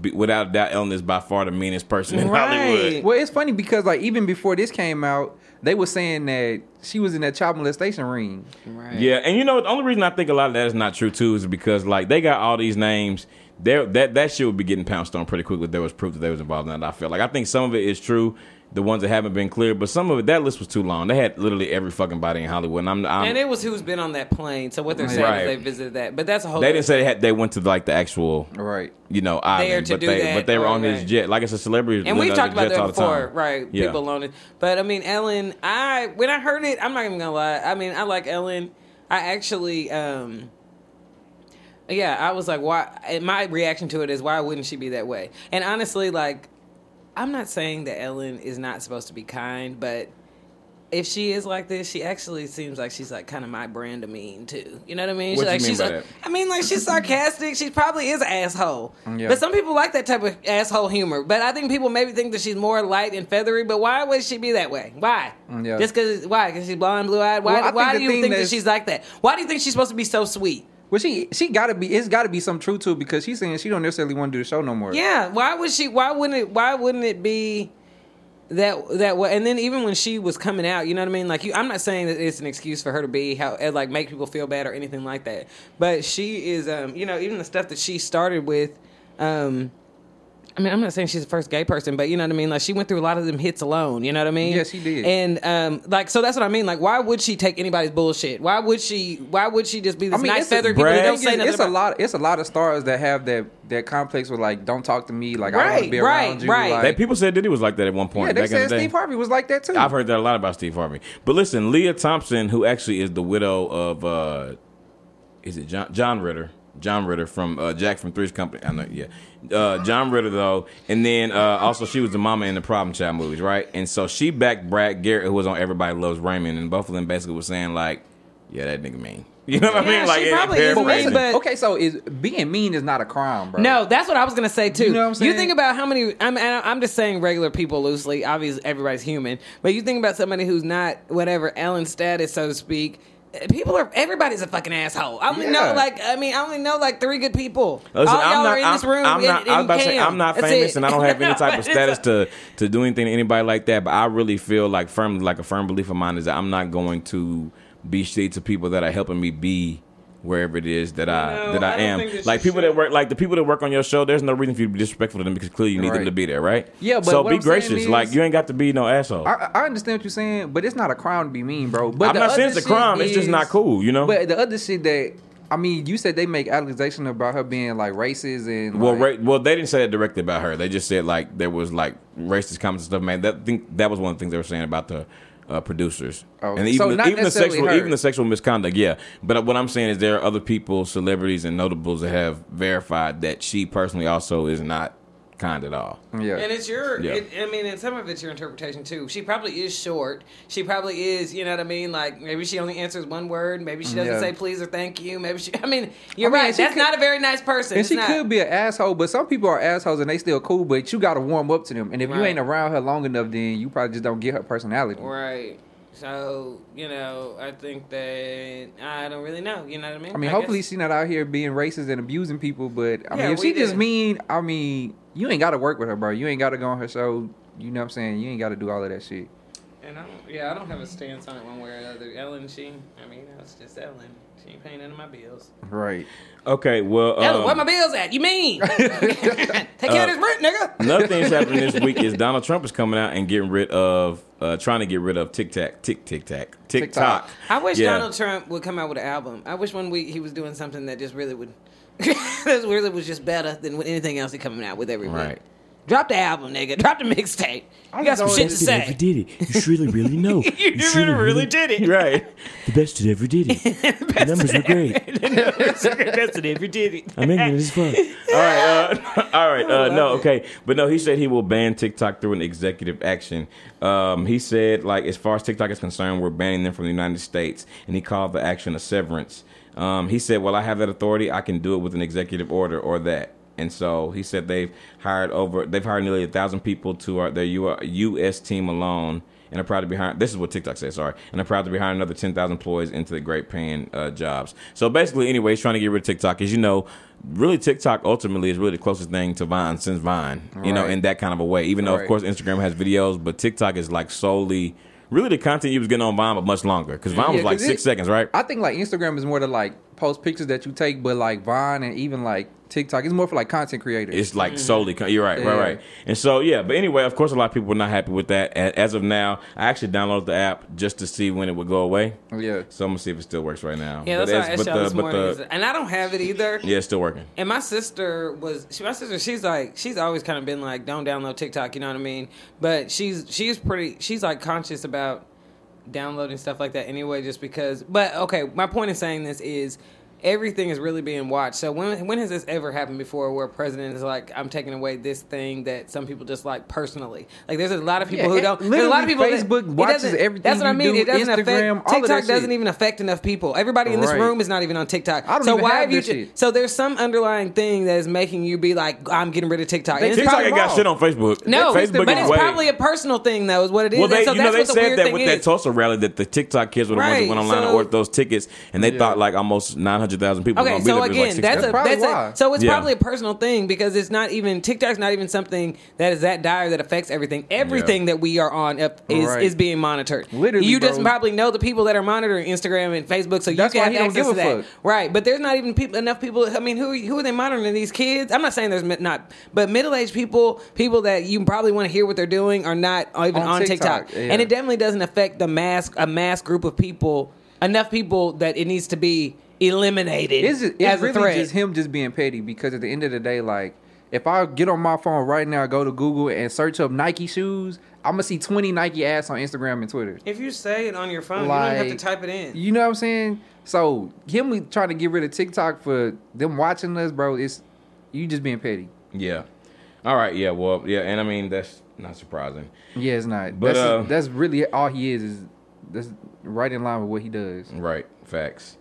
b- Without a doubt, Ellen is by far the meanest person in Right. Hollywood. Well, it's funny because like even before this came out, they were saying that she was in that child molestation ring. right. Yeah, and you know the only reason I think a lot of that is not true too is because like they got all these names. There, that that shit would be getting pounced on pretty quickly. There was proof that they was involved in that. I feel like I think some of it is true, the ones that haven't been cleared, but some of it that list was too long. They had literally every fucking body in Hollywood. And I'm, I'm and it was who's been on that plane so what they're saying Right. is they visited that but that's a whole they didn't say they had they went to like the actual Right. you know island, to but do they that, but they were on right, his jet. Like it's a celebrity, And we've talked about that before, right? Yeah. People on it. But I mean, Ellen, I when I heard it, I'm not even gonna lie. I mean, I like Ellen. I actually, um yeah, I was like, why? And my reaction to it is, why wouldn't she be that way? And honestly, like, I'm not saying that Ellen is not supposed to be kind, but if she is like this, she actually seems like she's like kind of my brand of mean too. You know what I mean? What She's like mean she's like? I mean like she's sarcastic. She probably is an asshole. Yeah. But some people like that type of asshole humor. But I think people maybe think that she's more light and feathery. But why would she be that way? Why? Yeah. Just because why? Because she's blonde, blue eyed. Why? Well, why do you think that she's like that? Why do you think she's supposed to be so sweet? Well, she she gotta be. It's gotta be some truth to it because she's saying she don't necessarily want to do the show no more. Yeah. Why would she? Why wouldn't it? Why wouldn't it be that that way? And then even when she was coming out, you know what I mean? Like, you, I'm not saying that it's an excuse for her to be how eh, like make people feel bad or anything like that. But she is, um, you know, even the stuff that she started with. Um, I mean, I'm not saying she's the first gay person, but you know what I mean. Like, she went through a lot of them hits alone. You know what I mean? Yes, she did. And um, like, so that's what I mean. Like, why would she take anybody's bullshit? Why would she? Why would she just be this nice it's a- feathered people that don't say it's, nothing? it's a about- lot. It's a lot of stars that have that that complex with like, don't talk to me. Like I don't want to be right, around you. right. Like, They, people said Diddy was like that at one point. yeah, they back in the said day. Steve Harvey was like that too. I've heard that a lot about Steve Harvey. But listen, Leah Thompson, who actually is the widow of, uh, is it John, John Ritter? John Ritter from uh, Jack from Three's Company. I know, yeah. Uh, John Ritter though, and then uh, also she was the mama in the Problem Child movies, right? And so she backed Brad Garrett, who was on Everybody Loves Raymond, and both of them basically was saying like, "Yeah, that nigga mean." You know what I mean? Like, she in- in probably is paraphrasing. mean, but- okay, so is being mean is not a crime, bro. No, that's what I was gonna say too. You know what I'm saying? think about how many. I'm, I'm just saying regular people loosely. Obviously, everybody's human, but you think about somebody who's not whatever Ellen status, so to speak. People are everybody's a fucking asshole. I only Yeah. know like I mean I only know like three good people. Listen, All y'all I'm not, are in this I'm, room. I'm and- not, I was about to say, I'm not That's famous it. and I don't have any type of status to, to do anything to anybody like that. But I really feel like firmly, like a firm belief of mine is that I'm not going to be shitty to people that are helping me be wherever it is that I No, that I, I am. like you people that work, like the people that work on your show. There's no reason for you to be disrespectful to them because clearly you need them to be there, right? Yeah, but so what be I'm gracious. is- like you ain't got to be no asshole. I, I understand what you're saying, but it's not a crime to be mean, bro. But I'm the not saying it's a crime. shit It's just not cool, you know. But the other shit that I mean, you said they make allegations about her being like racist and Well, like, ra- well, they didn't say that directly about her. They just said like there was like racist comments and stuff. Man, that think that was one of the things they were saying about the uh, producers. Oh, and so even not even the sexual her. even the sexual misconduct. Yeah, but what I'm saying is there are other people, celebrities and notables that have verified that she personally also is not kind at all. yeah. And it's your, Yeah. it, I mean, and some of it's your interpretation too. She probably is short. She probably is, you know what I mean? Like maybe she only answers one word. Maybe she doesn't Yeah. say please or thank you. Maybe she, I mean, you're I mean, right. That's could- not a very nice person. and It's she not. could be an asshole, but some people are assholes and they still cool. But you got to warm up to them, and if you ain't around her long enough, then you probably just don't get her personality. Right. So, you know, I think that I don't really know. You know what I mean? I mean, hopefully guess- she's not out here being racist and abusing people. But I Yeah, mean, if she just mean, I mean, you ain't got to work with her, bro. You ain't got to go on her show. You know what I'm saying? You ain't got to do all of that shit. And I don't, yeah, I don't have a stance on it one way or another. Ellen, she, I mean, that's just Ellen. She ain't paying none of my bills. Right. Okay, well, Ellen, um, where my bills at? You mean? Take care of this rent, nigga. Another thing that's happening this week is Donald Trump is coming out and getting rid of, uh, trying to get rid of TikTok, Tick tic tac, Tick Tack, TikTok. I wish Yeah. Donald Trump would come out with an album. I wish one week he was doing something that just really would, that really was just better than anything else he coming out with every week. Right. Drop the album, nigga. Drop the mixtape. You got some don't shit to Best that ever say. did it. You surely really know. You really, really did it. Right. The best that ever did it. The numbers were great. Best that ever did it. I'm ignorant as fuck. All right, uh, all right. Uh, no, okay, but no. He said he will ban TikTok through an executive action. Um, he said, like, as far as TikTok is concerned, we're banning them from the United States, and he called the action a severance. Um, he said, "Well, I have that authority. I can do it with an executive order or that." And so he said they've hired over, they've hired nearly a thousand people to our, their U.S. team alone and are proud to be hiring. This is what TikTok says, sorry, and are proud to be hiring another ten thousand employees into the great paying uh, jobs. So basically, anyway, he's trying to get rid of TikTok. As you know, really TikTok ultimately is really the closest thing to Vine since Vine, you know, in that kind of a way. Even though, of course, Instagram has videos, but TikTok is like solely. Really, the content you was getting on Vine, but much longer because Vine was like six it- seconds, right? I think like Instagram is more to like post pictures that you take, but like Vine and even like TikTok is more for like content creators. It's like solely. Con- you're right, right, Yeah. right. And so yeah, but anyway, of course, a lot of people were not happy with that. A- As of now, I actually downloaded the app just to see when it would go away. yeah. So I'm gonna see if it still works right now. Yeah, But that's as- how I but showed this morning. the- and I don't have it either. yeah, it's still working. And my sister was she, my sister. She's like she's always kind of been like, don't download TikTok. You know what I mean? But she's she's pretty. She's like conscious about downloading stuff like that anyway, just because. But okay, my point in saying this is. Everything is really being watched. So when when has this ever happened before where a president is like, I'm taking away this thing that some people just like personally? Like there's a lot of people Yeah, who don't. There's a lot of people. literally that- Facebook it watches everything That's what I mean. do, it doesn't Instagram, affect all TikTok. Doesn't even affect enough people. Everybody in this Right. room is not even on TikTok. I don't so even why have have you? shit. So there's some underlying thing that is making you be like, I'm getting rid of TikTok. They it's TikTok TikTok probably- ain't got shit on Facebook. no, Facebook but it's way- probably a personal thing though. Is what it is. Well, they, so you know, they what said that with that Tulsa rally that the TikTok kids were the ones that went online and ordered those tickets, and they thought like almost nine hundred thousand people. Okay, so there, but it was again, like that's a That's that's why. a so it's Yeah. probably a personal thing because it's not even TikTok's not even something that is that dire that affects everything. Everything that we are on up is Right. is being monitored. Literally, you just probably know the people that are monitoring Instagram and Facebook, so you That's can why have he don't access give to a that. fuck. Right, but there's not even people enough people. I mean, who who are they monitoring? These kids? I'm not saying there's not, but middle aged people, people that you probably want to hear what they're doing, are not even On on, TikTok, TikTok, yeah. and it definitely doesn't affect the mass a mass group of people. Enough people that it needs to be eliminated It's, it's as a threat. just him just being petty because at the end of the day, like if I get on my phone right now, go to Google and search up Nike shoes, I'm gonna see 20 Nike ads on Instagram and Twitter. If you say it on your phone, Like, you don't have to type it in. You know what I'm saying? So him trying to get rid of TikTok for them watching us, bro. It's you just being petty. Yeah. All right. Yeah. Well. Yeah. And I mean that's not surprising. Yeah, it's not. But, that's, uh, that's really all he is. Is that's right in line with what he does. Right. Facts.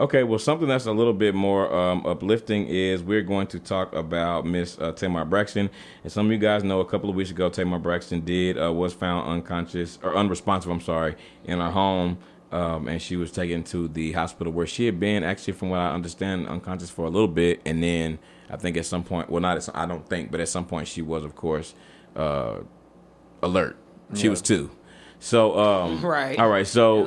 Okay. Well, something that's a little bit more um, uplifting is we're going to talk about Miss uh, Tamar Braxton. And some of you guys know a couple of weeks ago, Tamar Braxton did uh, was found unconscious or unresponsive. I'm sorry, in her home. Um, and she was taken to the hospital where she had been actually, from what I understand, unconscious for a little bit, and then I think at some point, well, not at some, I don't think, but at some point she was, of course, uh, alert. She Yeah. was two. So, um, Right. All right. So,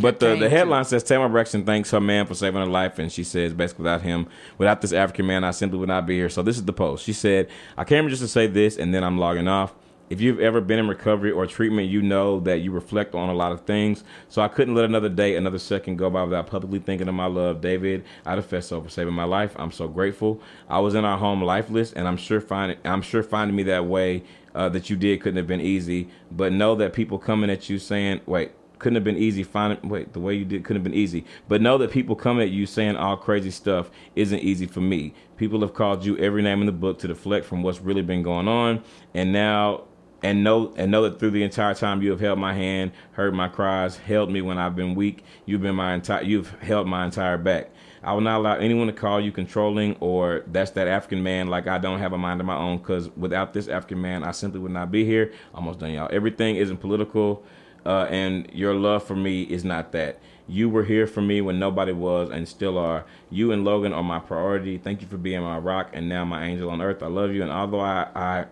but the, the headline says Tamar Braxton thanks her man for saving her life, and she says basically without him, without this African man, I simply would not be here. So this is the post. She said, "I came just to say this, and then I'm logging off." If you've ever been in recovery or treatment, you know that you reflect on a lot of things. So I couldn't let another day, another second go by without publicly thinking of my love, David Adefeso, for saving my life. I'm so grateful. I was in our home lifeless, and I'm sure finding I'm sure finding me that way uh, that you did couldn't have been easy. But know that people coming at you saying, "Wait, couldn't have been easy finding wait the way you did couldn't have been easy. But know that people come at you saying all crazy stuff isn't easy for me. People have called you every name in the book to deflect from what's really been going on. And now and know and know that through the entire time you have held my hand heard my cries held me when i've been weak you've been my entire you've held my entire back I will not allow anyone to call you controlling or that's that African man like I don't have a mind of my own because without this African man, I simply would not be here. Almost done, y'all. Everything isn't political uh, and your love for me is not that. You were here for me when nobody was and still are. You and Logan are my priority. Thank you for being my rock and now my angel on earth. I love you. And although I, I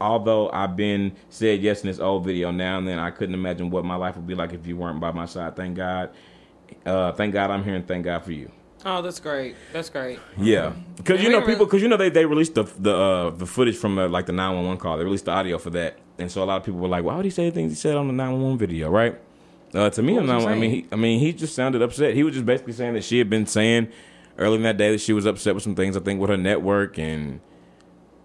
although I've been said yes in this old video now and then, I couldn't imagine what my life would be like if you weren't by my side. Thank God. Uh, thank God I'm here and thank God for you. Oh, that's great. That's great. Yeah, because you know people, because you know they, they released the the uh, the footage from uh, like the nine one one call. They released the audio for that, and so a lot of people were like, "Why would he say the things he said on the nine one one video?" Right? Uh, to me, was he I mean, he, I mean, he just sounded upset. He was just basically saying that she had been saying earlier in that day that she was upset with some things. I think with her network and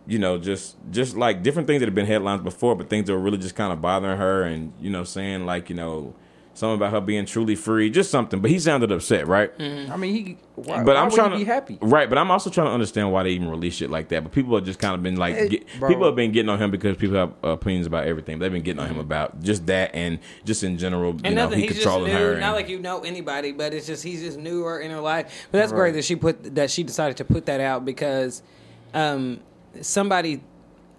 you know just just like different things that have been headlines before, but things that were really just kind of bothering her, and you know saying like you know something about her being truly free, just something. But he sounded upset, right? I mean, he. Why, but why I'm would trying he to be happy. right? But I'm also trying to understand why they even release shit like that. But people have just kind of been like, Hey, get, people have been getting on him because people have opinions about everything. They've been getting on him about just that and just in general, you And know, he He's just controlling new. her. Not like you know anybody, but it's just he's just newer in her life. But that's Right. great that she put that she decided to put that out because um, somebody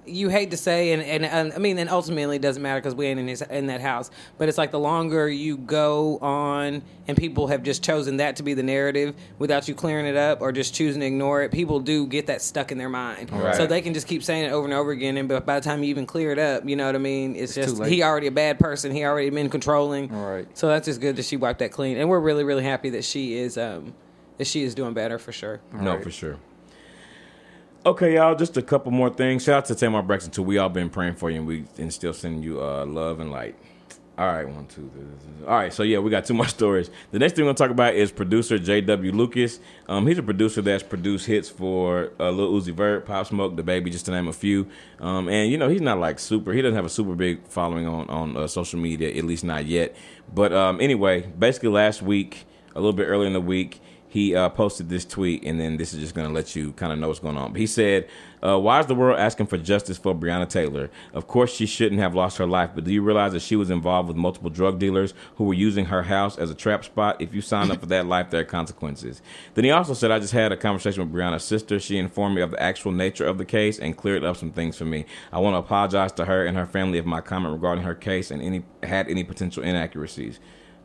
you hate to say, and, and, and I mean, and ultimately it doesn't matter because we ain't in his, in that house. But it's like the longer you go on, and people have just chosen that to be the narrative without you clearing it up or just choosing to ignore it. People do get that stuck in their mind, Right. so they can just keep saying it over and over again. And but by the time you even clear it up, you know what I mean. It's, It's just he already a bad person. He already been controlling. Right. So that's just good that she wiped that clean, and we're really really happy that she is um that she is doing better for sure. No, Right. for sure. Okay, y'all. Just a couple more things. Shout out to Tamar Braxton too. We all been praying for you, and we and still sending you uh, love and light. All right, one, two, three. All right, so yeah, we got two more stories. The next thing we're gonna talk about is producer J.W. Lucas. Um, he's a producer that's produced hits for uh, Lil Uzi Vert, Pop Smoke, DaBaby, just to name a few. Um, and you know, he's not like super. He doesn't have a super big following on on uh, social media, at least not yet. But um, anyway, basically last week, a little bit earlier in the week, he uh, posted this tweet, and then this is just going to let you kind of know what's going on. But he said, uh, "Why is the world asking for justice for Breonna Taylor? Of course, she shouldn't have lost her life, but do you realize that she was involved with multiple drug dealers who were using her house as a trap spot? If you sign up for that life, there are consequences." Then he also said, "I just had a conversation with Breonna's sister. She informed me of the actual nature of the case and cleared up some things for me. I want to apologize to her and her family if my comment regarding her case and any had any potential inaccuracies."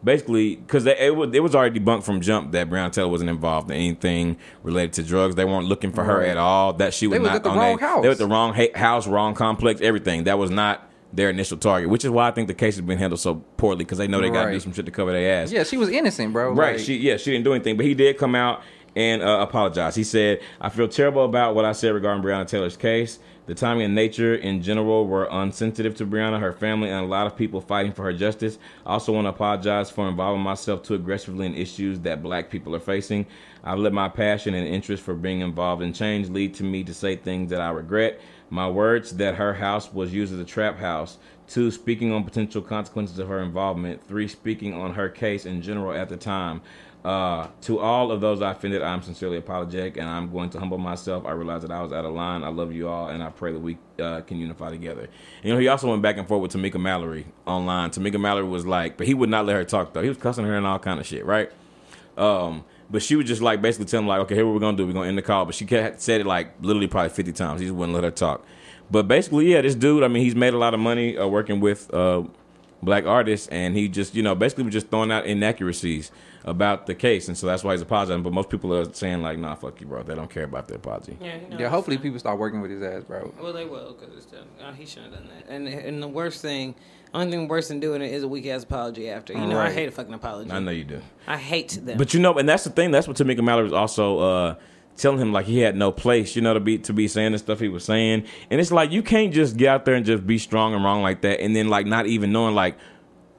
Basically because it was it was already debunked from jump that Breonna Taylor wasn't involved in anything related to drugs. They weren't looking for her at all. That she was not at the on wrong their- house. They were at the wrong ha- house, wrong complex, everything. That was not their initial target, which is why I think the case has been handled so poorly because they know they got to do some shit to cover their ass. Yeah, she was innocent, bro. Right. Like, she yeah, she didn't do anything, but he did come out and uh, apologize. He said, "I feel terrible about what I said regarding Breonna Taylor's case. The timing and nature in general were unsensitive to Breonna, her family, and a lot of people fighting for her justice. I also want to apologize for involving myself too aggressively in issues that black people are facing. I've let my passion and interest for being involved in change lead to me to say things that I regret. My words that her house was used as a trap house. Two, speaking on potential consequences of her involvement. Three, speaking on her case in general at the time. Uh, to all of those I offended, I'm sincerely apologetic, and I'm going to humble myself. I realize that I was out of line. I love you all, and I pray that we uh, can unify together. You know, he also went back and forth with Tamika Mallory online. Tamika Mallory was like, but he would not let her talk though. He was cussing her and all kind of shit, right? Um, but she was just like basically telling him like, okay, here what we're gonna do. We're gonna end the call. But she kept, said it like literally probably fifty times. He just wouldn't let her talk. But basically, yeah, this dude. I mean, he's made a lot of money uh, working with uh, black artists, and he just you know basically was just throwing out inaccuracies about the case, and so that's why he's apologizing. But most people are saying like, nah, fuck you, bro. They don't care about the apology. Yeah, you know, Yeah, hopefully people start working with his ass, bro. Well, they will because it's done. Oh, he shouldn't have done that. And and the worst thing, only thing worse than doing it is a weak ass apology after. You know, I hate a fucking apology. I know you do. I hate them. But you know, and that's the thing. That's what Tamika Mallory was also uh, telling him, like he had no place, you know, to be to be saying the stuff he was saying. And it's like you can't just get out there and just be strong and wrong like that, and then like not even knowing like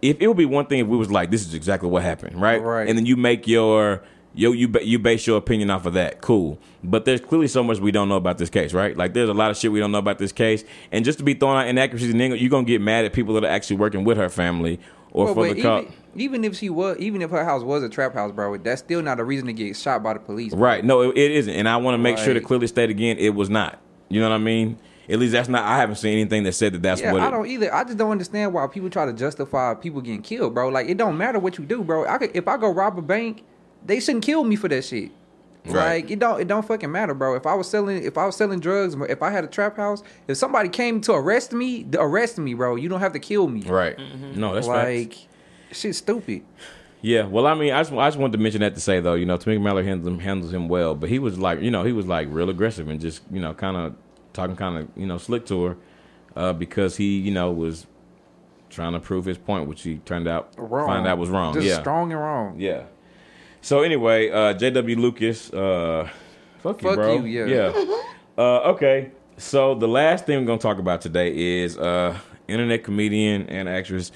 if it would be one thing if we was like this is exactly what happened, right? Right. And then you make your yo you you base your opinion off of that. Cool. But there's clearly so much we don't know about this case, right? Like there's a lot of shit we don't know about this case, and just to be throwing out inaccuracies, and you're gonna get mad at people that are actually working with her family or Well, for the cop. even, if she was, even if her house was a trap house, bro, that's still not a reason to get shot by the police. bro. Right. No, it, it isn't. And I want to make sure to clearly state again, it was not. You know what I mean? At least that's not. I haven't seen anything that said that that's Yeah, what. I It, don't either. I just don't understand why people try to justify people getting killed, bro. Like it don't matter what you do, bro. I could, if I go rob a bank, they shouldn't kill me for that shit. Right. Like it don't it don't fucking matter, bro. If I was selling if I was selling drugs, if I had a trap house, if somebody came to arrest me, arrest me, bro. You don't have to kill me. right. Mm-hmm. No, that's right. like shit's stupid. Yeah. Well, I mean, I just, I just wanted to mention that to say though, you know, Tamika Mallory handles him, handles him well, but he was like, you know, he was like real aggressive and just, you know, kind of talking kind of, you know, slick to her uh, because he, you know, was trying to prove his point, which he turned out Wrong. find out was wrong. Just yeah. strong and wrong. Yeah. So anyway, uh, J.W. Lucas, uh, fuck you, bro. you, yeah. Uh, okay. So the last thing we're gonna talk about today is uh, internet comedian and actress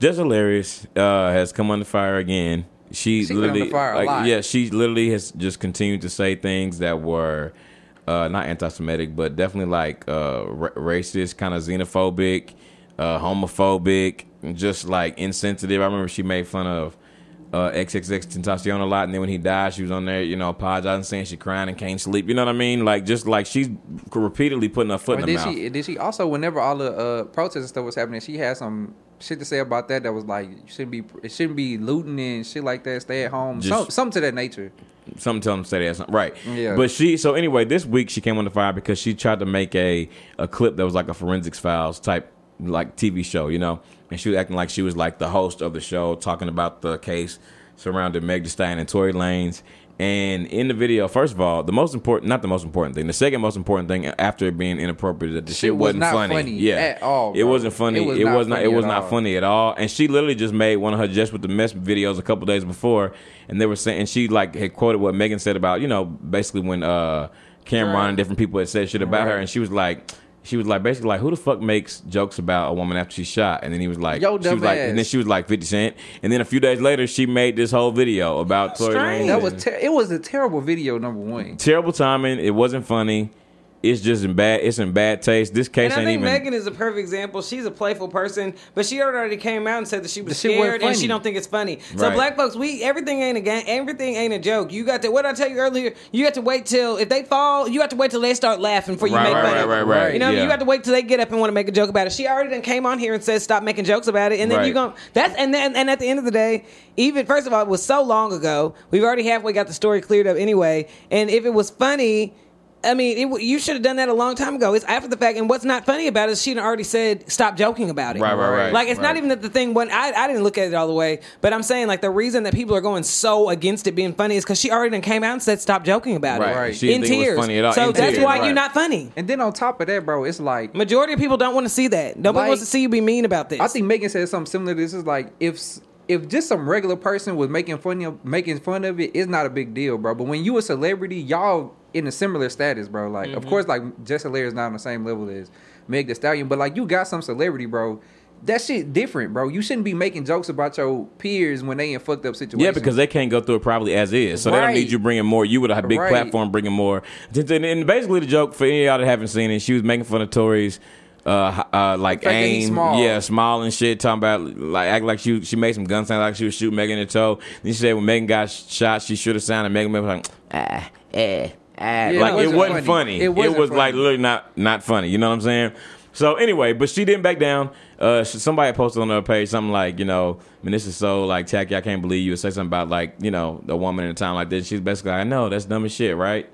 Jess Hilarious uh, has come under fire again. She, She literally, under fire a like, lot. yeah, she literally has just continued to say things that were uh, not anti-Semitic, but definitely like uh, ra- racist, kind of xenophobic, uh, homophobic, just like insensitive. I remember she made fun of uh, XXXTentacion a lot, and then when he died, she was on there, you know, apologizing, saying she crying and can't sleep. You know what I mean? Like just like she's repeatedly putting her foot Or in the did mouth. she? Did she also? Whenever all the uh, protests and stuff was happening, she had some shit to say about that. That was like, you shouldn't be, it shouldn't be looting and shit like that. Stay at home. Just- some, something to that nature. Something tell them to say that something. right. Yeah. But she so anyway, this week she came on the fire because she tried to make a a clip that was like a forensics files type like TV show, you know, and she was acting like she was like the host of the show, talking about the case surrounding Meg Thee Stallion and Tory Lanez. And in the video, first of all, the most important, not the most important thing, the second most important thing after it being inappropriate, that the shit, was wasn't funny. funny yeah, at all, It wasn't funny. It It was, was not not. It was not all. funny at all. And she literally just made one of her just with the mess videos a couple days before, and they were saying, and she like had quoted what Megan said about you know basically when uh Cam'ron Right. and different people had said shit about her, and she was like. She was like basically like, who the fuck makes jokes about a woman after she's shot? And then he was like, Yo, she was like, dumbass. and then she was like Fifty Cent. And then a few days later, she made this whole video about Tory. That was ter- it was a terrible video. Number one. terrible timing. It wasn't funny. It's just in bad. It's in bad taste. This case And I ain't think even. Megan is a perfect example. She's a playful person, but she already came out and said that she was The shit wasn't scared and she don't think it's funny. So Right. black folks, we everything ain't a game. Everything ain't a joke. You got to what I tell you earlier. You got to wait till if they fall. You have to wait till they start laughing before you Right, make right, fun right, of right, it. right. You know, Yeah. you have to wait till they get up and want to make a joke about it. She already done came on here and said stop making jokes about it, and then Right. you going that's and then and at the end of the day, even first of all, it was so long ago. We've already halfway got the story cleared up anyway. And if it was funny. I mean, it, you should have done that a long time ago. It's after the fact, and what's not funny about it is she'd already said stop joking about it. Right, right, right. Like it's not even that the thing when I I didn't look at it all the way, but I'm saying like the reason that people are going so against it being funny is because she already came out and said stop joking about Right. it Right. She didn't in think it was tears. funny at all. So In that's tears, why right. you're not funny. And then on top of that, bro, it's like Majority of people don't want to see that. Nobody Like- wants to see you be mean about this. I think Megan said something similar to this. Is like if if just some regular person was making fun of making fun of it, it's not a big deal, bro. But when you a celebrity, y'all in a similar status, bro. Like Mm-hmm. of course, like Jess Hilarious is not on the same level as Meg Thee Stallion, but like you got some celebrity, bro. That shit different, bro. You shouldn't be making jokes about your peers when they in fucked up situations. Yeah, because they can't go through it probably as is, so they don't need you bringing more. You with a big Right. platform bringing more. And basically, the joke for any of y'all that haven't seen it, she was making fun of Tory's. Uh, uh, like The fact that he's aim, small. yeah, small and shit. Talking about like act like she she made some gun sound like she was shooting Megan in the toe. Then she said when Megan got shot, she should have sounded Megan was like ah eh ah. it like it wasn't wasn't funny. funny. It It, wasn't was like funny. literally not not funny. You know what I'm saying? So anyway, but she didn't back down. Uh, somebody posted on her page something like, you know, I mean, this is so like tacky. I can't believe you. Would say something about like, you know, a woman in a time like this. She's basically like, I know that's dumb as shit, right?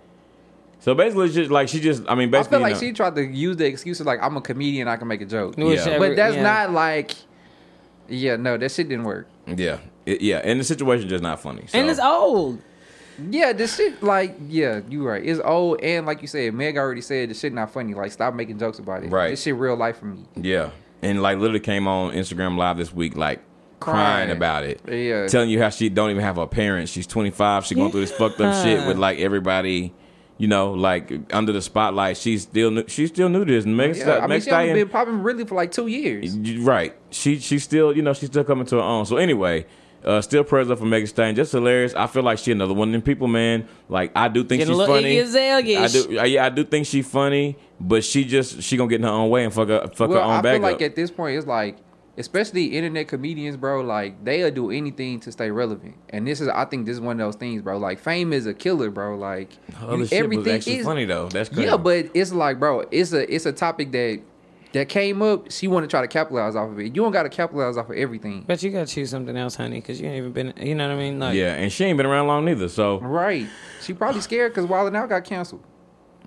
So basically, it's just like she just, I mean, I basically, feel like you know- she tried to use the excuse of like I'm a comedian, I can make a joke. Yeah. But that's Yeah. not like, yeah, no, that shit didn't work. yeah, It- yeah, and the situation just not funny. So. and it's old. Yeah, this shit like yeah, you're right. It's old and like you said, Meg already said the shit not funny. Like stop making jokes about it. Right. This shit real life for me. Yeah, and like literally came on Instagram live this week, like crying, Crying. about it. Yeah. telling you how she don't even have her parents. She's 25. She going through this fucked up shit with like everybody. You know, like under the spotlight, she's still new, she's still new to this. Megan Yeah, Thee- I mean Megan she only Stallion- been popping really for like two years. Right. She she's still you know she's still coming to her own. So anyway, uh, still prayers up for Megan Thee Stallion. Jess Hilarious. I feel like she another one of them people, man. Like I do think Getting she's little funny. Azalea-ish. I do. Yeah, I do think she's funny, but she just she gonna get in her own way and fuck her fuck her Well, own I bag feel like up. at this point it's like especially internet comedians, bro, like they'll do anything to stay relevant. And this is I think this is one of those things, bro. Like fame is a killer, bro. Like Other you- shit was actually funny though. That's crazy. Yeah, but it's like, bro, it's a it's a topic that that came up. She want to try to capitalize off of it. You don't got to capitalize off of everything. But you gotta choose something else, honey, because you ain't even been. You know what I mean? Like, yeah, and she ain't been around long neither. So Right. She probably scared because Wild 'N Out got canceled.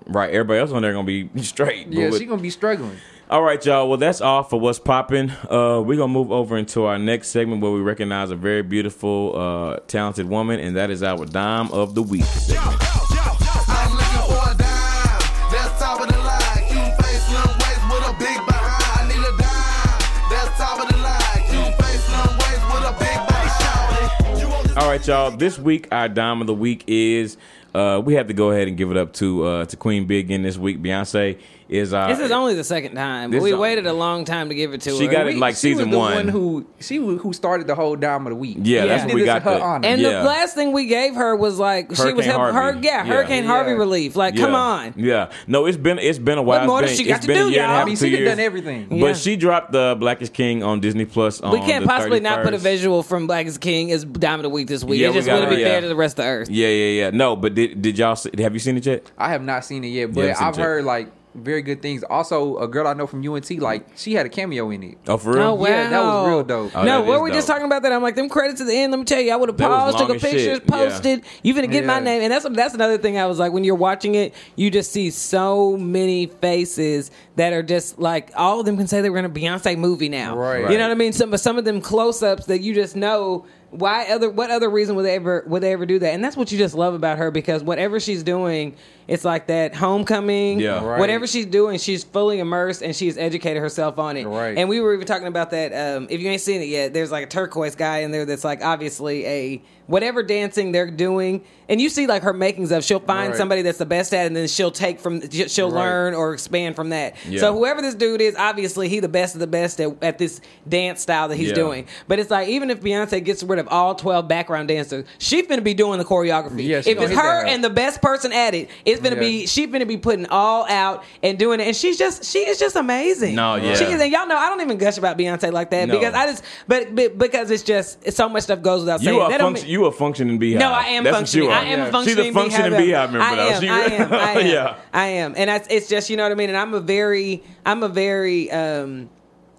right, everybody else on there gonna be straight. But Yeah, with- she gonna be struggling. All right, y'all. Well, that's all for what's popping. Uh, we're gonna move over into our next segment where we recognize a very beautiful, uh, talented woman, and that is our dime of the week. segment. I'm looking for a dime. That's top of the line. Cute face, slim waist with a big behind. I need a dime. That's top of the line. Cute face, slim waist with a big behind. You want this All right, y'all. This week, our dime of the week is. Uh, we have to go ahead and give it up to uh, to Queen Big in this week. Beyonce is our. This is only the second time. This we is- waited a long time to give it to her. She got it We- like she was season the one. who she was, who started the whole dime of the week. Yeah, that's what we This got. is her the- honor. And yeah. the last thing we gave her was like she was Hurricane helping her, Harvey. yeah, Yeah. Hurricane Harvey relief. Like, come Yeah. on. Yeah. No, it's been it's been a while. What more it's does been, she got it's to been do, year and a y'all? half, I mean, two she done years. done everything. Yeah. But she dropped the Black is King on Disney Plus. On We can't the possibly not put a 31st. visual from Black is King as Dime of the Week this week. Yeah, it we just got wouldn't her, be yeah. fair to the rest of the earth. Yeah, yeah, yeah. No, but did did y'all see, have you seen it yet? I have not seen it yet, but haven't seen I've it yet. heard like very good things. Also, a girl I know from UNT, like she had a cameo in it. Oh, for real? Oh wow, Yeah, that was real dope. Oh, no, that were is we just talking about that? I'm like, them credits at the end. Let me tell you, I would have paused, took a as picture, shit, yeah. posted. You finna get my name, and that's that's another thing. I was like, when you're watching it, you just see so many faces that are just like all of them can say they were in a Beyonce movie now. Right. You know what I mean? Some but some of them close ups that you just know. Why other? What other reason would they ever would they ever do that? And that's what you just love about her because whatever she's doing, it's like that homecoming. Yeah. Right. Whatever she's doing, she's fully immersed and she's educated herself on it. Right. And we were even talking about that. Um, if you ain't seen it yet, there's like a turquoise guy in there that's like obviously a whatever dancing they're doing, and you see like her makings of. She'll find Right. somebody that's the best at, it, and then she'll take from she'll Right. learn or expand from that. Yeah. So whoever this dude is, obviously he the best of the best at, at this dance style that he's Yeah. doing. But it's like even if Beyonce gets rid of all twelve background dancers. she's gonna be doing the choreography. Yeah, if it's her that. and the best person at it, it's gonna Yeah. be gonna be putting all out and doing it. And she's just she is just amazing. No, yeah. She is, and y'all know I don't even gush about Beyonce like that No. because I just but, but because it's just it's so much stuff goes without saying. You are you a functioning beehive. no, I am That's functioning. I am are. a functioning She's a functioning beehive. member, I though. am. She I am. I am. Yeah. I am. And that's, it's just you know what I mean. And I'm a very, I'm a very. um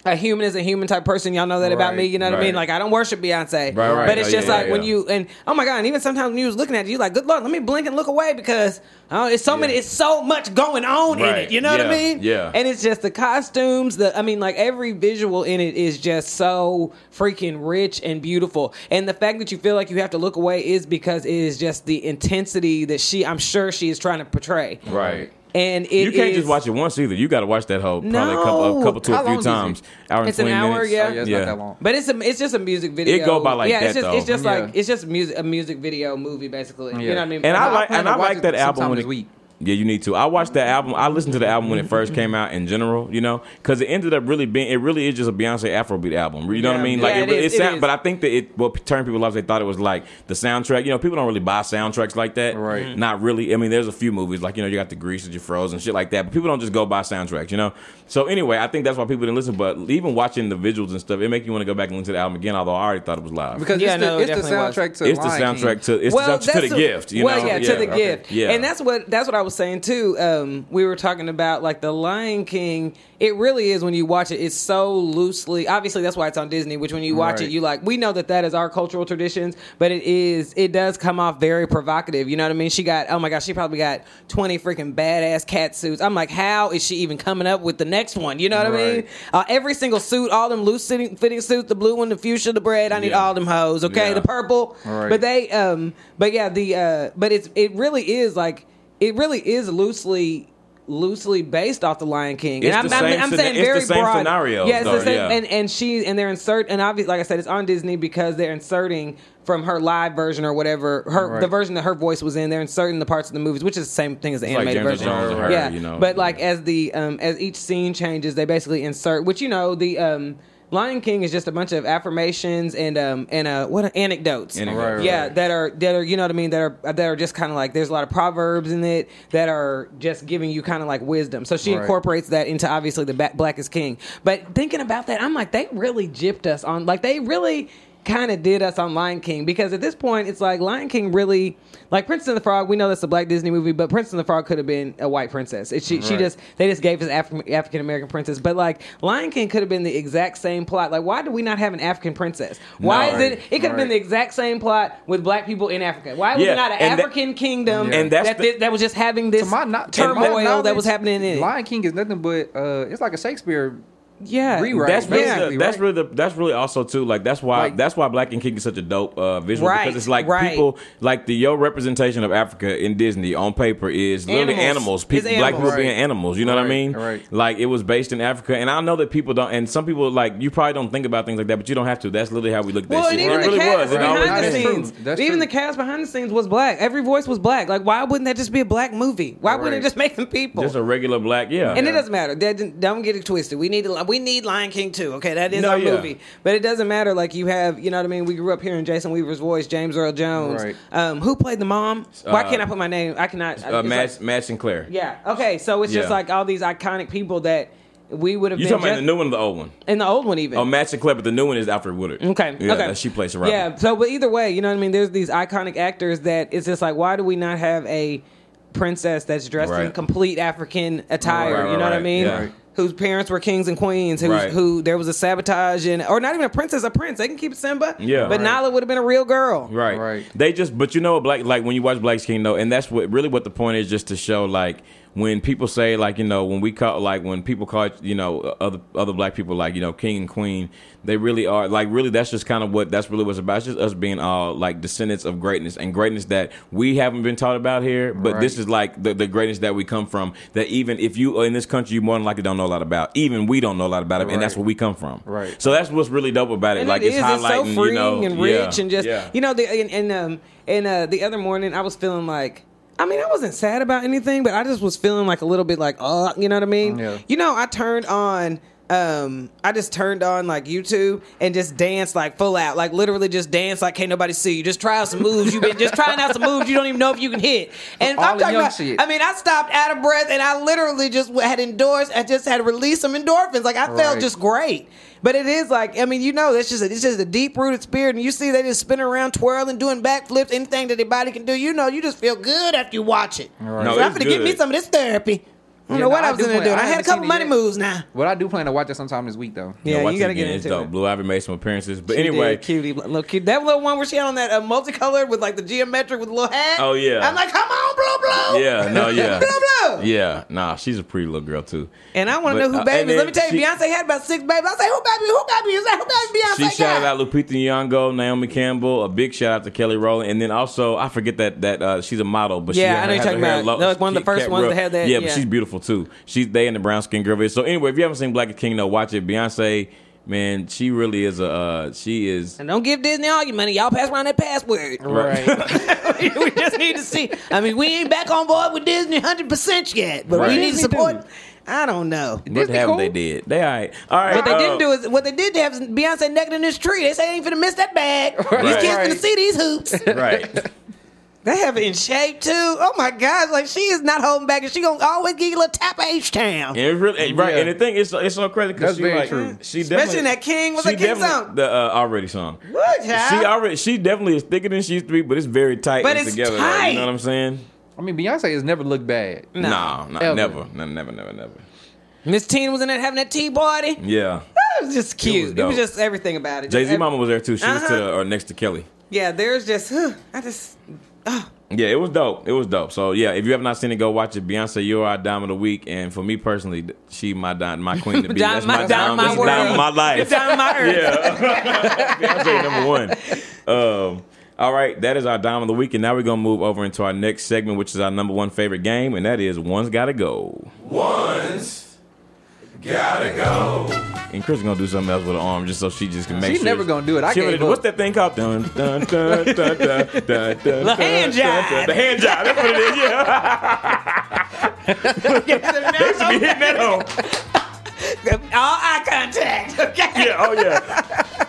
a human is a human type person. Y'all know that about Right, me. You know what I mean? Like I don't worship Beyonce, Right, right. but it's Oh, just yeah, like yeah, when yeah. you and oh my god, and even sometimes when you was looking at it, you like, good lord, let me blink and look away because oh, it's so many, it's so much going on in it. You know what I mean? yeah. And it's just the costumes. The I mean, like every visual in it is just so freaking rich and beautiful. And the fact that you feel like you have to look away is because it is just the intensity that she, I'm sure she is trying to portray. Right. And it You can't is- just watch it once either. You got to watch that whole probably a couple, a couple to a few long is it? times. Hour It's an hour, minutes. yeah. Oh, yeah, it's Yeah. not that long. But it's a it's just a music video. It go by like yeah, that, it's just it's though. just like it's just music a music video movie basically. You know what I mean? And I I like and I like that album sometime when it, week. Yeah, you need to. I watched that album. I listened to the album when it first came out in general, you know, because it ended up really being. It really is just a Beyonce Afrobeat album. You know what I mean? Like Yeah, it, it it, is, it sound, is. but I think that it what turned people off. They thought it was like the soundtrack. You know, people don't really buy soundtracks like that. Right. Mhm. Not really. I mean, there's a few movies like you know you got the Grease and your Frozen and shit like that, but people don't just go buy soundtracks. You know. So anyway, I think that's why people didn't listen. But even watching the visuals and stuff, it make you want to go back and listen to the album again. Although I already thought it was live. Because Yeah, it's the, no, it it's the definitely was. soundtrack to it's the soundtrack King. to it's the soundtrack to the gift. You well, know? yeah, to the okay. gift. Yeah, and that's what that's what I was saying too. Um, we were talking about like the Lion King. It really is when you watch it. It's so loosely. Obviously, that's why it's on Disney. Which when you watch Right. it, you like. We know that that is our cultural traditions, but it is. It does come off very provocative. You know what I mean? She got. Oh my gosh, she probably got twenty freaking badass cat suits. I'm like, how is she even coming up with the next one? You know what I mean? Uh, every single suit, all them loose fitting, fitting suits, the blue one, the fuchsia, the red. I need Yeah. all them hoes. Okay, Yeah. the purple. Right. But they um but yeah the uh but it's it really is like it really is loosely loosely based off the Lion King. It's and I'm, the I'm, same I'm scena- saying it's the very same broad. scenarios, Yeah, it's though, the same yeah. and and she and they're insert and obviously like I said it's on Disney because they're inserting from her live version or whatever her Right. the version that her voice was in they're inserting the parts of the movies which is the same thing as the It's animated James Earl version Jones her, yeah you know. but like as the um as each scene changes they basically insert which you know the um Lion King is just a bunch of affirmations and um and uh what are anecdotes Anecdotes. Right, right. yeah that are that are you know what I mean that are that are just kind of like there's a lot of proverbs in it that are just giving you kind of like wisdom. So she Right. incorporates that into obviously the ba- Black is King. But thinking about that, I'm like they really gypped us on like they really kind of did us on Lion King because at this point it's like Lion King really like Princess and the Frog. We know that's a Black Disney movie, but Princess and the Frog could have been a white princess. It, she she just they just gave us Afri- African American princess. But like Lion King could have been the exact same plot. Like why do we not have an African princess? Why No. is it? It could have been the exact same plot with black people in Africa. Why was Yeah, it not an and that- African kingdom And that's that, the- that was just having this my, not, to my turmoil that was happening in it? Lion King is nothing but uh, it's like a Shakespeare. Yeah, rewrite. That's really, Yeah. the, that's really the, that's really also too like that's why Like- that's why Black and King is such a dope uh, visual Right, because it's like right. people like the your representation of Africa in Disney on paper is literally Animals. animals, people, It's black people animals. being animals. You know what I mean? right. Like it was based in Africa, and I know that people don't, and some people like you probably don't think about things like that, but you don't have to. That's literally how we look at that Well, shit. and even it the really cast was. It Right. always behind the That's has. true. scenes, even the cast behind the scenes was black. Every voice was black. Like, why wouldn't that just be a black movie? Why wouldn't it just make them people? Just a regular black, yeah. and it doesn't matter. That Don't get it twisted. We need to. we need Lion King too. Okay, that is No, our yeah. movie. But it doesn't matter. Like you have, you know what I mean. We grew up hearing Jason Weaver's voice, James Earl Jones. Right. Um, who played the mom? Why Uh, can't I put my name? I cannot. uh, Madge, like- Madge Sinclair. yeah. Okay. So it's just like all these iconic people that we would have You been talking about the new one or the old one? in the old one even. Oh, Madge Sinclair, but the new one is Alfre Woodard. Okay. Yeah, okay. that she plays Robin. Yeah. So, but either way, you know what I mean. There's these iconic actors that it's just like, why do we not have a princess that's dressed in complete African attire? Right, right, you know what I mean? Yeah. Right. Whose parents were kings and queens, who's, Right. who there was a sabotage and, or not even a princess, a prince. They can keep Simba. Yeah. But Right. Nala would have been a real girl. Right. Right. They just, but you know, what black like when you watch Black King though, and that's what really what the point is, just to show like when people say like you know when we call like when people call you know other other black people like you know king and queen, they really are like really that's just kind of what that's really what's about. It's just us being all like descendants of greatness and greatness that we haven't been taught about here, but Right. this is like the, the greatness that we come from. That even if you are in this country, you more than likely don't know a lot about. Even we don't know a lot about it, and that's where we come from. Right. So that's what's really dope about it. And like it it's is. It's so freeing you know, and yeah, rich and just yeah. you know the and, and um and uh the other morning I was feeling like I mean I wasn't sad about anything but I just was feeling like a little bit like uh you know what I mean Yeah. you know I turned on um, I just turned on like YouTube and just danced like full out, like literally just dance like can't nobody see you. Just try out some moves. You've been just trying out some moves you don't even know if you can hit. And I'm talking about, shit. I mean, I stopped out of breath and I literally just had endorsed. I just had released some endorphins. Like I felt just great. But it is like I mean, you know, it's just a, it's just a deep rooted spirit, and you see they just spinning around, twirling, doing backflips, anything that their body can do. You know, you just feel good after you watch it. Right. No, so I'm gonna give me some of this therapy. I don't know what I, I was do in there plan- doing. I I, had a couple money moves now. But I do plan to watch it sometime this week though. Yeah, you gotta it get into it. Blue Ivy made some appearances, but She anyway, did, cutie, little cute. That little one where she had on that uh, multicolored with like the geometric with the little hat. Oh, yeah. I'm like, come on, blue, blue. yeah, no, yeah, Blue, blue. yeah, nah, she's a pretty little girl too. And I want But, to know who uh, baby. and is. Let me tell you, she- Beyonce had about six babies. I say, who baby? Who baby is that? Who baby Beyonce She got? shouted out Lupita Nyong'o, Naomi Campbell. A big shout out to Kelly Rowland, and then also I forget that that uh, she's a model, but Yeah, has I know you're her talking hair about- that was one of the first kept ones real- that had that, Yeah, but yeah. she's beautiful too. She's they in the brown skin girl. So anyway, if you haven't seen Black and King, though, watch it. Beyonce, man, she really is a uh, she is. And don't give Disney all your money. Y'all pass around that password. Right. we just need to see. I mean, we ain't back on board with Disney 100% yet, but Right. we need to Disney support. do. I don't know. What Disney haven't cool? they did? They all right. All right. What they uh, didn't do is what they did have is Beyonce naked in this tree. They say they ain't finna miss that bag. These kids Right. finna see these hoops. Right. they have it in shape too. Oh my God! Like she is not holding back, and she gonna always give you a little tap of H Town. And it really, right, Yeah. and the thing is, it's so crazy because That's she very like, true. she Especially definitely in that King- was a that King song? The uh, already song. What, child? She already, she definitely is thicker than she used to be, but it's very tight But and it's together. though, tight. you know what I'm saying? I mean, Beyonce has never looked bad. No. Nah, nah, Ever. never, no, never, never, never. Miss Teen was in there having that tea party. Yeah, It was just cute. It was, dope. just everything about it. Jay Z, ev- mama was there too. She was to Uh-huh. the or next to Kelly. Yeah, there's just huh, I just Yeah, it was dope. It was dope. So yeah, if you have not seen it, go watch it. Beyonce, you're our dime of the week, and for me personally, she my dime, my queen to be. Dime- That's my- my dime dime, my that's dime of my life. Dime of my earth. Yeah, Beyonce number one. Um, all right, that is our dime of the week, and now we're gonna move over into our next segment, which is our number one favorite game, and that is one's gotta go. One's gotta go. And Chris is gonna do something else with her arm just so she just can make it. She's sure. never gonna do it. I She gave already- up. What's that thing called? Dun, dun, dun, dun, dun, dun, dun, dun, The hand dun, dun. The hand jive. That's what it is. Yeah. they should be hitting that home. all eye contact. Okay. Yeah. Oh yeah.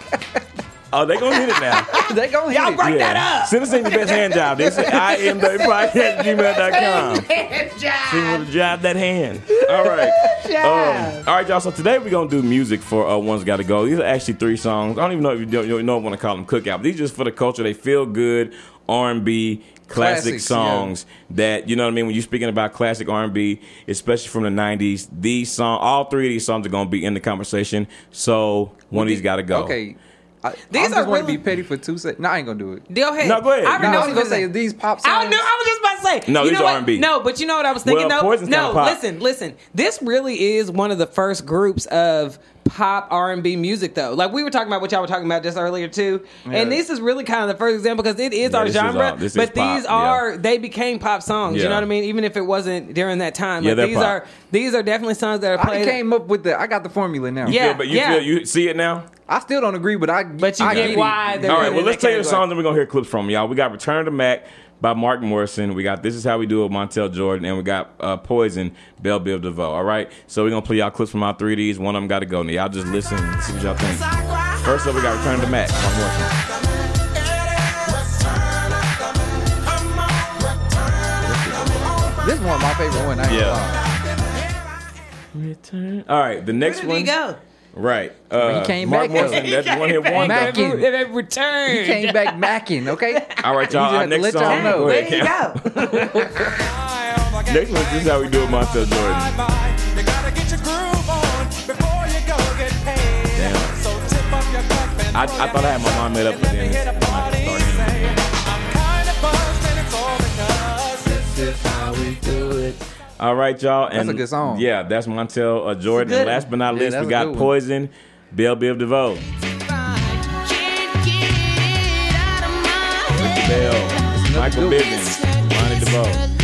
Oh, they gonna hit it now. they gonna hit Y'all it. break Yeah. that up. Send us in your best hand job. This is I am the podcast gmail.com. Hand See job. what to drive that hand. All right. Jive. Um, all right, y'all. So today we're gonna do music for uh, "One's Got to Go." These are actually three songs. I don't even know if you don't, you don't want to call them cookout. But these are just for the culture. They feel good R and B classic Classics, songs that you know what I mean. When you're speaking about classic R and B, especially from the '90s, these song, all three of these songs are gonna be in the conversation. So one of these got to go. Okay. I, These these are are going to really- be petty for two seconds. No, I ain't gonna do it. Go ahead. No, go ahead. I No, know I what was you gonna say say. these pop songs. I knew. I was just about to say. No, you these know are what? R&B. No, but you know what I was thinking Well, though. Poison's no, pop. listen, listen. This really is one of the first groups of pop R and B music though. Like we were talking about what y'all were talking about just earlier too. And this is really kind of the first example because it is Yeah, our this is uh, genre. all- this is but pop, these yeah. are they became pop songs. You know what I mean? Even if it wasn't during that time. Yeah, Like they're these pop. are these are definitely songs that are I played. came up with the. I got the formula now. Yeah. Feel- but you feel you see it now. I still don't agree, but I. But you I get it. why they're All put right, in well, let's that tell you the category. songs that we're gonna hear clips from, y'all. We got "Return to Mack" by Mark Morrison. We got "This Is How We Do It" Montel Jordan, and we got uh, "Poison" Bell Biv DeVoe. All right, so we're gonna play y'all clips from our three Ds. One of them got to go. Now y'all just listen and see what y'all think. First up, we got "Return to Mack" by Morrison. This is one of my favorite ones. I ain't Yeah. yeah. Return. All right, the next Where did he go? Right, uh, He came Mark back. Morrison. That's one hit wonder. Mac- Mackin'. They they returned. He came back macking. Okay. All right, y'all. Our next let y'all song. know. Go There ahead, you go. Next one. This is how we do it, Montel Jordan. You gotta get your groove on before you go get paid. Damn. So tip up your cup and I, I thought I had my mind made up, but then it's, hit a I'm gonna party. have to start Say, in. I'm kinda buzzed and it's all because this is how we do it. All right, y'all. And That's a good song. Yeah, that's Montel uh, Jordan. good And last but not Yeah, least, that's we got. Poison, Bell Biv DeVoe. Mr. Bell, Michael good Bivins, Ronnie DeVoe.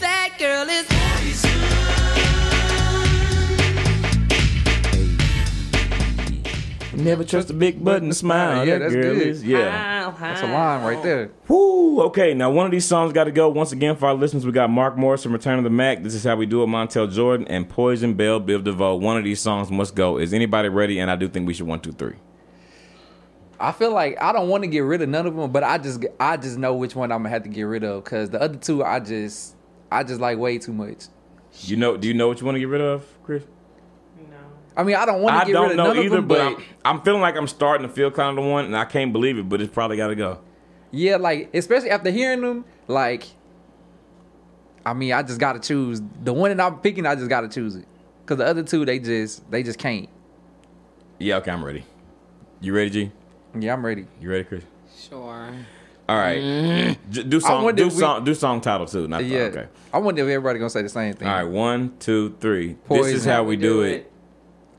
That girl is Never trust a big button smile. Yeah, That that's girl good. is- yeah. That's a line right there. Woo! Okay, now one of these songs got to go. Once again, for our listeners, we got Mark Morris from Return of the Mack. This is how we do it. Montel Jordan and Poison Bell Biv DeVoe. One of these songs must go. Is anybody ready? And I do think we should one, two, three. I feel like I don't want to get rid of none of them, but I just I just know which one I'm gonna have to get rid of because the other two I just I just like way too much. You know? Do you know what you want to get rid of, Chris? I mean I don't want to get don't rid of know none of either, them, but but, I'm, I'm feeling like I'm starting to feel kind of the one, and I can't believe it, but it's probably got to go. yeah, like especially after hearing them, like I mean I just gotta choose the one that I'm picking. I just gotta choose it because the other two they just they just can't. Yeah, okay, I'm ready. You ready, G? Yeah, I'm ready. You ready, Chris? Sure. All right. Mm. J- do song. Do if we- song. Do song title too. Not Yeah, okay. I wonder if everybody gonna say the same thing. All right. One, two, three. This is how we do it.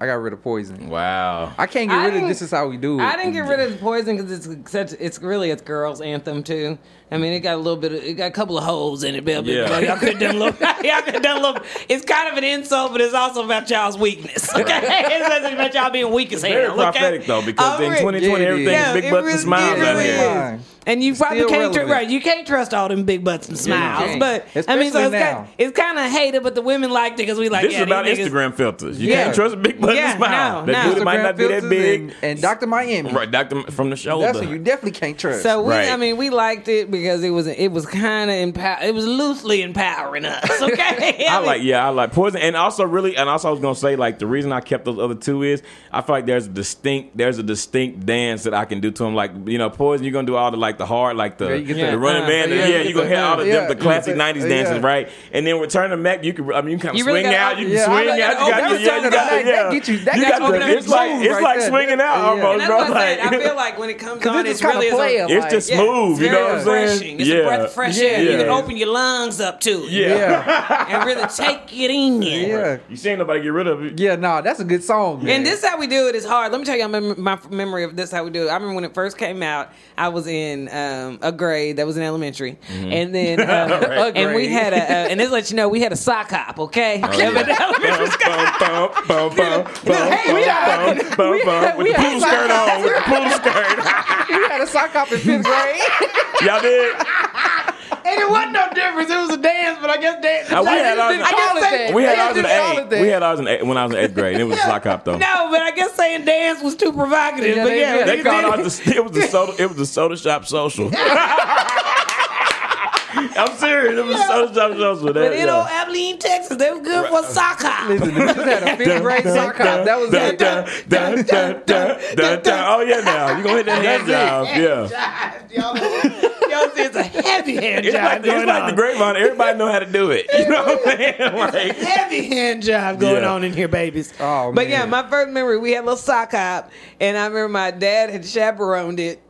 I got rid of poison. Wow. I can't get I rid of this is how we do it. I didn't get rid of the poison because it's such. It's really a girls' anthem too. I mean, it got a little bit. Of, it got a couple of holes in it, Bill. Yeah. Yeah. Y'all could have done a little. y'all could have done a little. It's kind of an insult, but it's also about y'all's weakness. Okay, it's about y'all being weak as Very hell. Okay? prophetic though, because Oh, in 2020 Yeah, it everything is. is big Yeah, butts it and smiles out really here. is. And you probably can't tr- right. You can't trust all them big butts and smiles, can't. but I mean, so it's now. kind, it's kind of hated, but the women liked it because we like. This yeah, is about these niggas- Instagram filters. You Yeah. can't trust big butts Yeah, and smile. no, that no. booty might not be that Filters big. And, and Dr. Miami. right, Doctor from the shoulder. That's what you definitely can't trust. So we, I mean, we liked it because it was it was kind of empower. It was loosely empowering us. Okay, I mean, like, yeah, I like poison, and also really, and also I was gonna say like the reason I kept those other two is I feel like there's a distinct, there's a distinct dance that I can do to them. Like you know, poison, you're gonna do all the like the hard, like the Yeah, the the- running uh, man, yeah, yeah, you you get gonna hit all the, yeah, the classic get '90s dances, yeah. right? And then return to Mack, you can, I mean, you can kind of You really swing gotta- out, you can yeah, swing like- out, oh, you got, that the- yeah, return you to got, that yeah, get you- that you got got the- open it's your like it's like swinging out almost, bro. I said. I Like feel like when it comes Because on, it's really of is a- player. it's just smooth, you know what I'm saying? Refreshing. It's a breath of fresh air. You Yeah. can open your lungs up to it. Yeah. Yeah. and really take it in. Yeah. You seen nobody get rid of it? Yeah, nah, that's a good song. Man. And this how we do it is hard. Let me tell you my, my memory of this how we do it. I remember when it first came out, I was in um, a grade that was in elementary, Mm-hmm. and then uh, Right. and we grade. had a uh, and this let you know we had a sock hop. Okay, Oh, yeah. Yeah, elementary school- with we the had pool sock skirt on, with the pool skirt. we had a sock hop in fifth grade. Y'all did? and it wasn't no difference. It was a dance, but I guess dance. Uh, we had ours- I guess they- We had ours in just call it eight. We had ours in eight when I was in eighth grade, and it was a sock hop though. No, but I guess saying dance was too provocative. Yeah, but they- yeah, yeah, They we called did. ours the, it was the soda it was the soda shop social. I'm serious. It was the soda shop social. That, But in yeah. old Abilene, Texas, they were good for a sock hop. Listen, we just had a fifth grade sock hop. That was Dun, dun, dun, dun, dun, dun, dun. Oh yeah, now you gonna hit that hand job. Yeah, Y'all, y'all see, it's a heavy hand it's job like, it's like on. the grapevine. Everybody know how to do it. You know what I'm saying? Like, heavy hand job going Yeah. on in here, babies. Oh, but yeah, my first memory, we had a little sock hop, and I remember my dad had chaperoned it.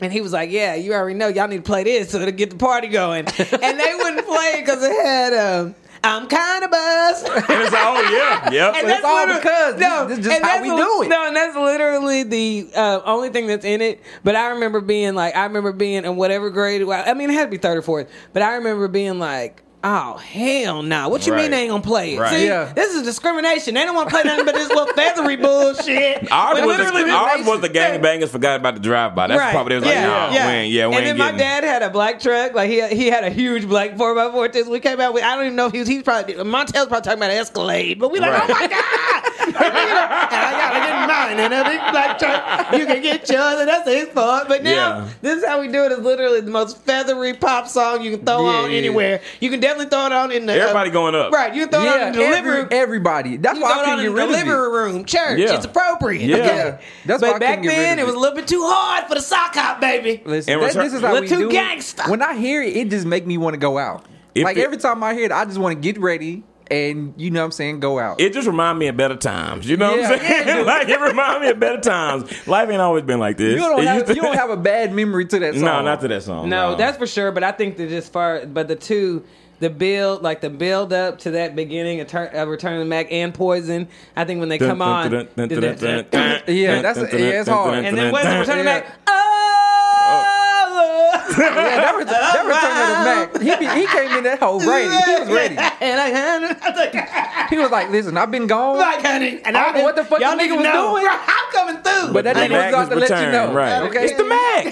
And he was like, "Yeah, you already know y'all need to play this so to get the party going." and they wouldn't play it because it had um, "I'm kind of buzzed." and it's like, oh yeah, yep. And it's all because this- this is how we li- do it. No, and that's literally the uh, only thing that's in it. But I remember being like, I remember being in whatever grade. well, I mean, it had to be third or fourth. But I remember being like. Oh hell no! What you Right. mean they ain't gonna play it? Right. See, Yeah. this is discrimination. They don't want to play nothing but this little feathery bullshit. Ours was, literally the, this- ours was the gangbangers forgot about the drive by. That's probably they was like, nah, we ain't, yeah, we and ain't then my getting. dad had a black truck. Like he he had a huge black four x four. This We came out with. I don't even know if he was. He's probably Montell's probably talking about an Escalade. But we like, Right. oh my god! and I gotta get mine in a big black truck. You can get yours, and that's his fault. But now Yeah. this is how we do it. Is literally the most feathery pop song you can throw Yeah, on yeah. anywhere. You can definitely throw it on in the uh, Everybody going up. Right, you can throw it on Yeah, in the living room. every, everybody. That's You why can I throw it couldn't on get in the rid of living it. room, church. Yeah. It's appropriate. Yeah. Okay? That's why I but back couldn't get rid then of it was a little bit too hard for the sock hop, baby. Listen, And that- return- this is how We're we too do gangsta. it. When I hear it, it just make me want to go out. If like it- every time I hear it, I just want to get ready and you know what I'm saying, go out. It just remind me of better times. You know Yeah. what I'm saying? like it remind me of better times. Life ain't always been like this. you don't It have used to- you don't have a bad memory to that song. no, not to that song. No, that's for sure. But I think that just far, but the two, the build, like the build up to that beginning of, turn, of Return of the Mack and Poison. I think when they come on, Yeah, that's- yeah, it's hard. and then what's the Return of the Yeah. Mack? Oh, Yeah, that was that return of the Mack. He be, he came in that whole ready. He was ready. and I, He was like, "Listen, I've been gone, like, honey, and I don't know what the fuck y'all nigga was know. doing. Right, I'm coming through. but that nigga Mack was out is to let you know." right. Okay, It's the Mack.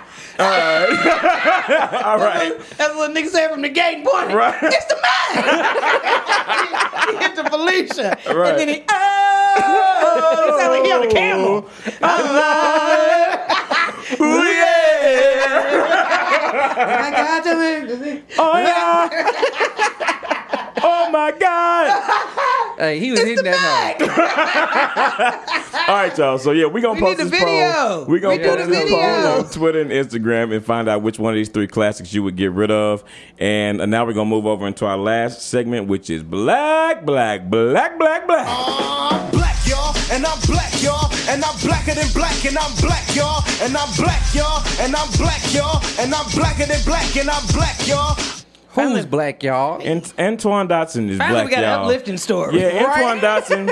All right. Alright. That's what nigga said from the gate boy. Right. It's the man. he hit the Felicia. Right. And then he, oh, he sound like he on a camel. Ooh, yeah. I got to make Oh, yeah. Oh, my God. Hey, he was hitting that hoe. All right, y'all. So yeah, we gonna We post the this video. poll. We gonna We post the this video. poll on Twitter and Instagram and find out which one of these three classics you would get rid of. And uh, now we're gonna move over into our last segment, which is black, black, black, black, black. I'm black, y'all, and I'm black, y'all, and I'm blacker than black, and I'm black, y'all, and I'm black, y'all, and I'm black, y'all, and I'm blacker than black, and I'm black, y'all. Who's black, y'all? And Antoine Dodson is Finally, black, we got an y'all. uplifting story. Yeah, Antoine Dodson.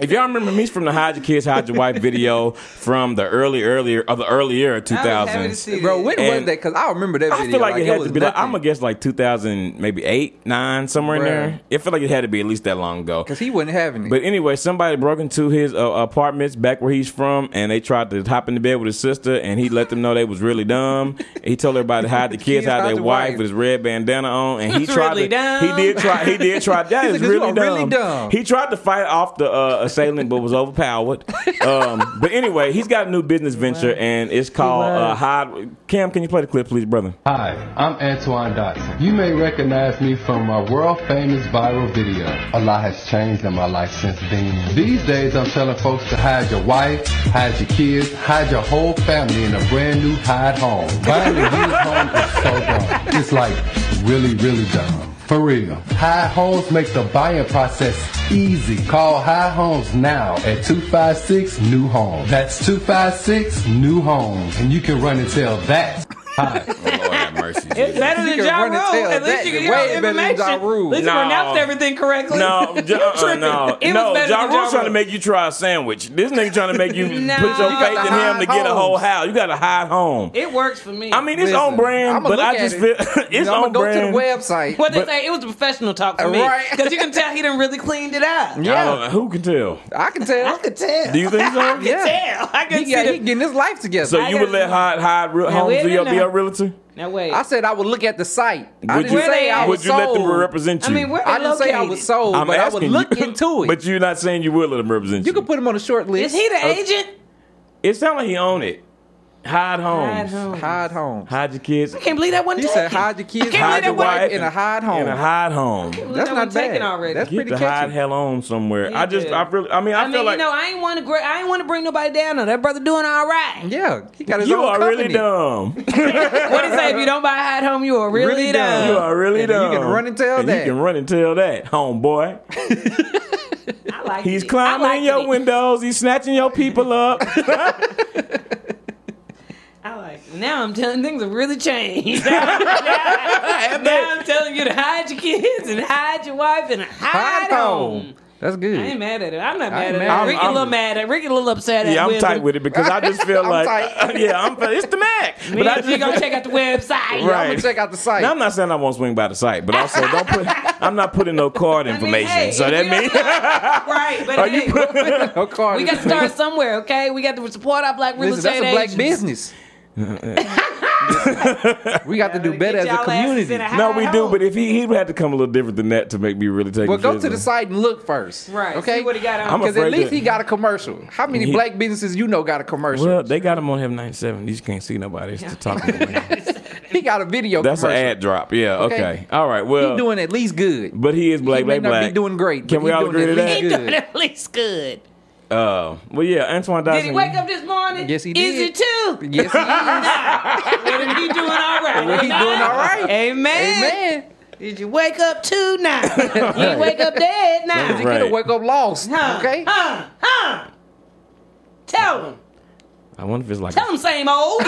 If y'all remember me from the Hide Your Kids, Hide Your Wife video from the early, earlier, of the earlier I was happy to 2000s. see Bro, that. when was that? Because I remember that I video. feel like, it had was to be like I'm gonna guess like 2000, maybe eight, nine, somewhere in there. It felt like it had to be at least that long ago. Because he wasn't having it. But anyway, somebody broke into his uh, apartments back where he's from, and they tried to hop in the bed with his sister, and he let them know they was really dumb. he told everybody to hide the kids, Kids, hide hide their wife wife. with his red bandana on, and he That's tried really to. dumb. He did try. He did try. That is said, "You really are dumb. really dumb." He tried to fight off the uh, assailant, but was overpowered. Um, but anyway, he's got a new business venture, and it's called uh, Hide. Cam, can you play the clip, please, brother? Hi, I'm Antoine Dodson. You may recognize me from my world famous viral video. A lot has changed in my life since then. These days, I'm telling folks to hide your wife, hide your kids, hide your whole family in a brand new hide home. Buying a used home is so dumb. It's like really, really dumb. For real. High Homes make the buying process easy. Call High Homes now at 256 New Home. That's 256 New Homes. And you can run and tell that. Oh, Hi. Lord have mercy. It's better than can Ja Rule. tell At least you can hear Way all the better than information. Ja Rule. At least No. you pronounced everything correctly. No, You ja, uh, no, It was no. better Ja than Ja Rule's trying to make you try a sandwich. This nigga trying to make you No. put your You faith in to him to hide get a whole house. You got to hide home. It works for me. I mean, it's Listen, on brand, but I just it. feel it's on I'm gonna go brand. to the website. what they say, it was the professional talk for me. Because you can tell he didn't really cleaned it up. Yeah. Who can tell? I can tell. I can tell. Do you think so? I can tell. I could He, see got, he getting his life together. So you would gotta- let hide hide real Now, homes wait be a your, be minute. your realtor? Now wait. I said I would look at the site. I Would didn't you say I would was you let them sold. represent I you? mean, where I they didn't say I located? was sold, I'm but I would asking look you, into it. But you're not saying you would let them represent you. you can put him on a short list. Is he the agent? It sounds like he owned it. Hide homes. Hide home. hide home. Hide your kids. I can't believe that one He taken. said hide your kids, Hide your wife in a hide home. In a hide home. That's that not one taken already. That's Get pretty the hide hell on somewhere. Yeah, I just. I really, I mean, I, I mean, feel like you know, I ain't want to. Gra- I ain't want to bring nobody down. No, that brother doing all right. Yeah, he got his you own are company. really dumb. What do you say? If you don't buy a hide home, you are really, Really dumb. dumb. You are really And you can run and tell And that. You can run and tell that, homeboy. I like He's it. climbing like your it. windows. He's snatching your people up. I like. Now I'm telling things have really changed. now, now I'm telling you to hide your kids and hide your wife and hide, Hide home. home. That's good. I ain't mad at it. I'm not I mad at mad. it. Ricky I'm- a little mad at it. Ricky a little upset at it. yeah, I'm Wisdom. tight with it because I just feel I'm like, tight. Uh, yeah, I'm. It's the Mack. Me But I and you just gonna check out the website. I'm Right. gonna check out the site. Now, I'm not saying I won't swing by the site, but also don't put. I'm not putting no card I mean, information. hey, so that means. right, but Are hey, you putting? no card. we got to start somewhere, okay? We got to support our black real Listen, that's estate a black agents. business. we got to do better as a community. No, we do, but if he he would have to come a little different than that to make me really take. Well, go to the seriously. site and look first. Right, Okay. see what he got on. Because at least that- he got a commercial. How many He- black businesses you know got a commercial? Well, they got him on him 97. You just can't see nobody. It's the talking. he got a video That's an ad drop. Yeah. Okay. Okay. All right. Well, He doing at least good. but he is black, he may black, not black. be doing great. Can we he all doing agree to that? He good. doing at least good. Uh, well, yeah, Antoine Dodson. Did he wake up this morning? Yes, he Is did. he too? Yes, he is. Well, then he doing all right. Well, he doing all right. Amen. Amen. Did you wake up too now? you ain't wake up dead now. That's He right. could have wake up lost. Huh? Okay. Huh? Huh? Tell him. I wonder if it's like. Tell him same old.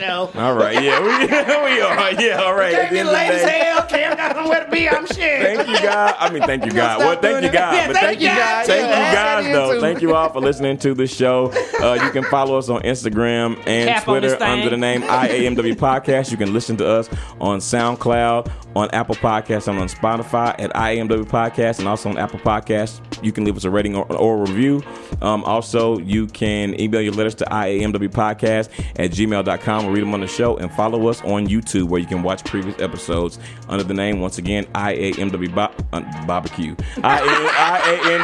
In show. All right, yeah, we, we are. Yeah, all right. At Can't the get end of the late as hell. Cam got somewhere to be. I'm shit. Thank you, God. I mean, thank you, God. Well, thank you. God. But thank you, God. Thank you, guys, though. Thank you all for listening to the show. Uh, you can follow us on Instagram and Cap Twitter under the name IAMW Podcast. You can listen to us on SoundCloud, on Apple Podcasts, and on Spotify at IAMW Podcast, and also on Apple Podcasts. You can leave us a rating or, or a review. Um, also, you can email your letters to IAMWpodcast at gmail.com or read them on the show and follow us on YouTube where you can watch previous episodes under the name, once again, IAMW Bo- uh, Barbecue. I-A-M-W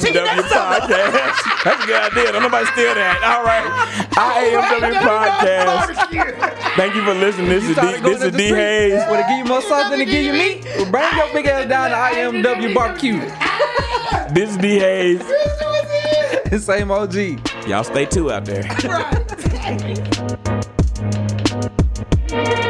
Podcast. That's a good idea. Don't nobody steal that. All right. IAMW Podcast. Thank you for listening. This is Trying D, this is the D street. Hayes. Wanna give you more sauce than to give you meat? Well, bring your big ass down to IMW barbecue. This is D Hayes. Same OG. Y'all stay two out there. Música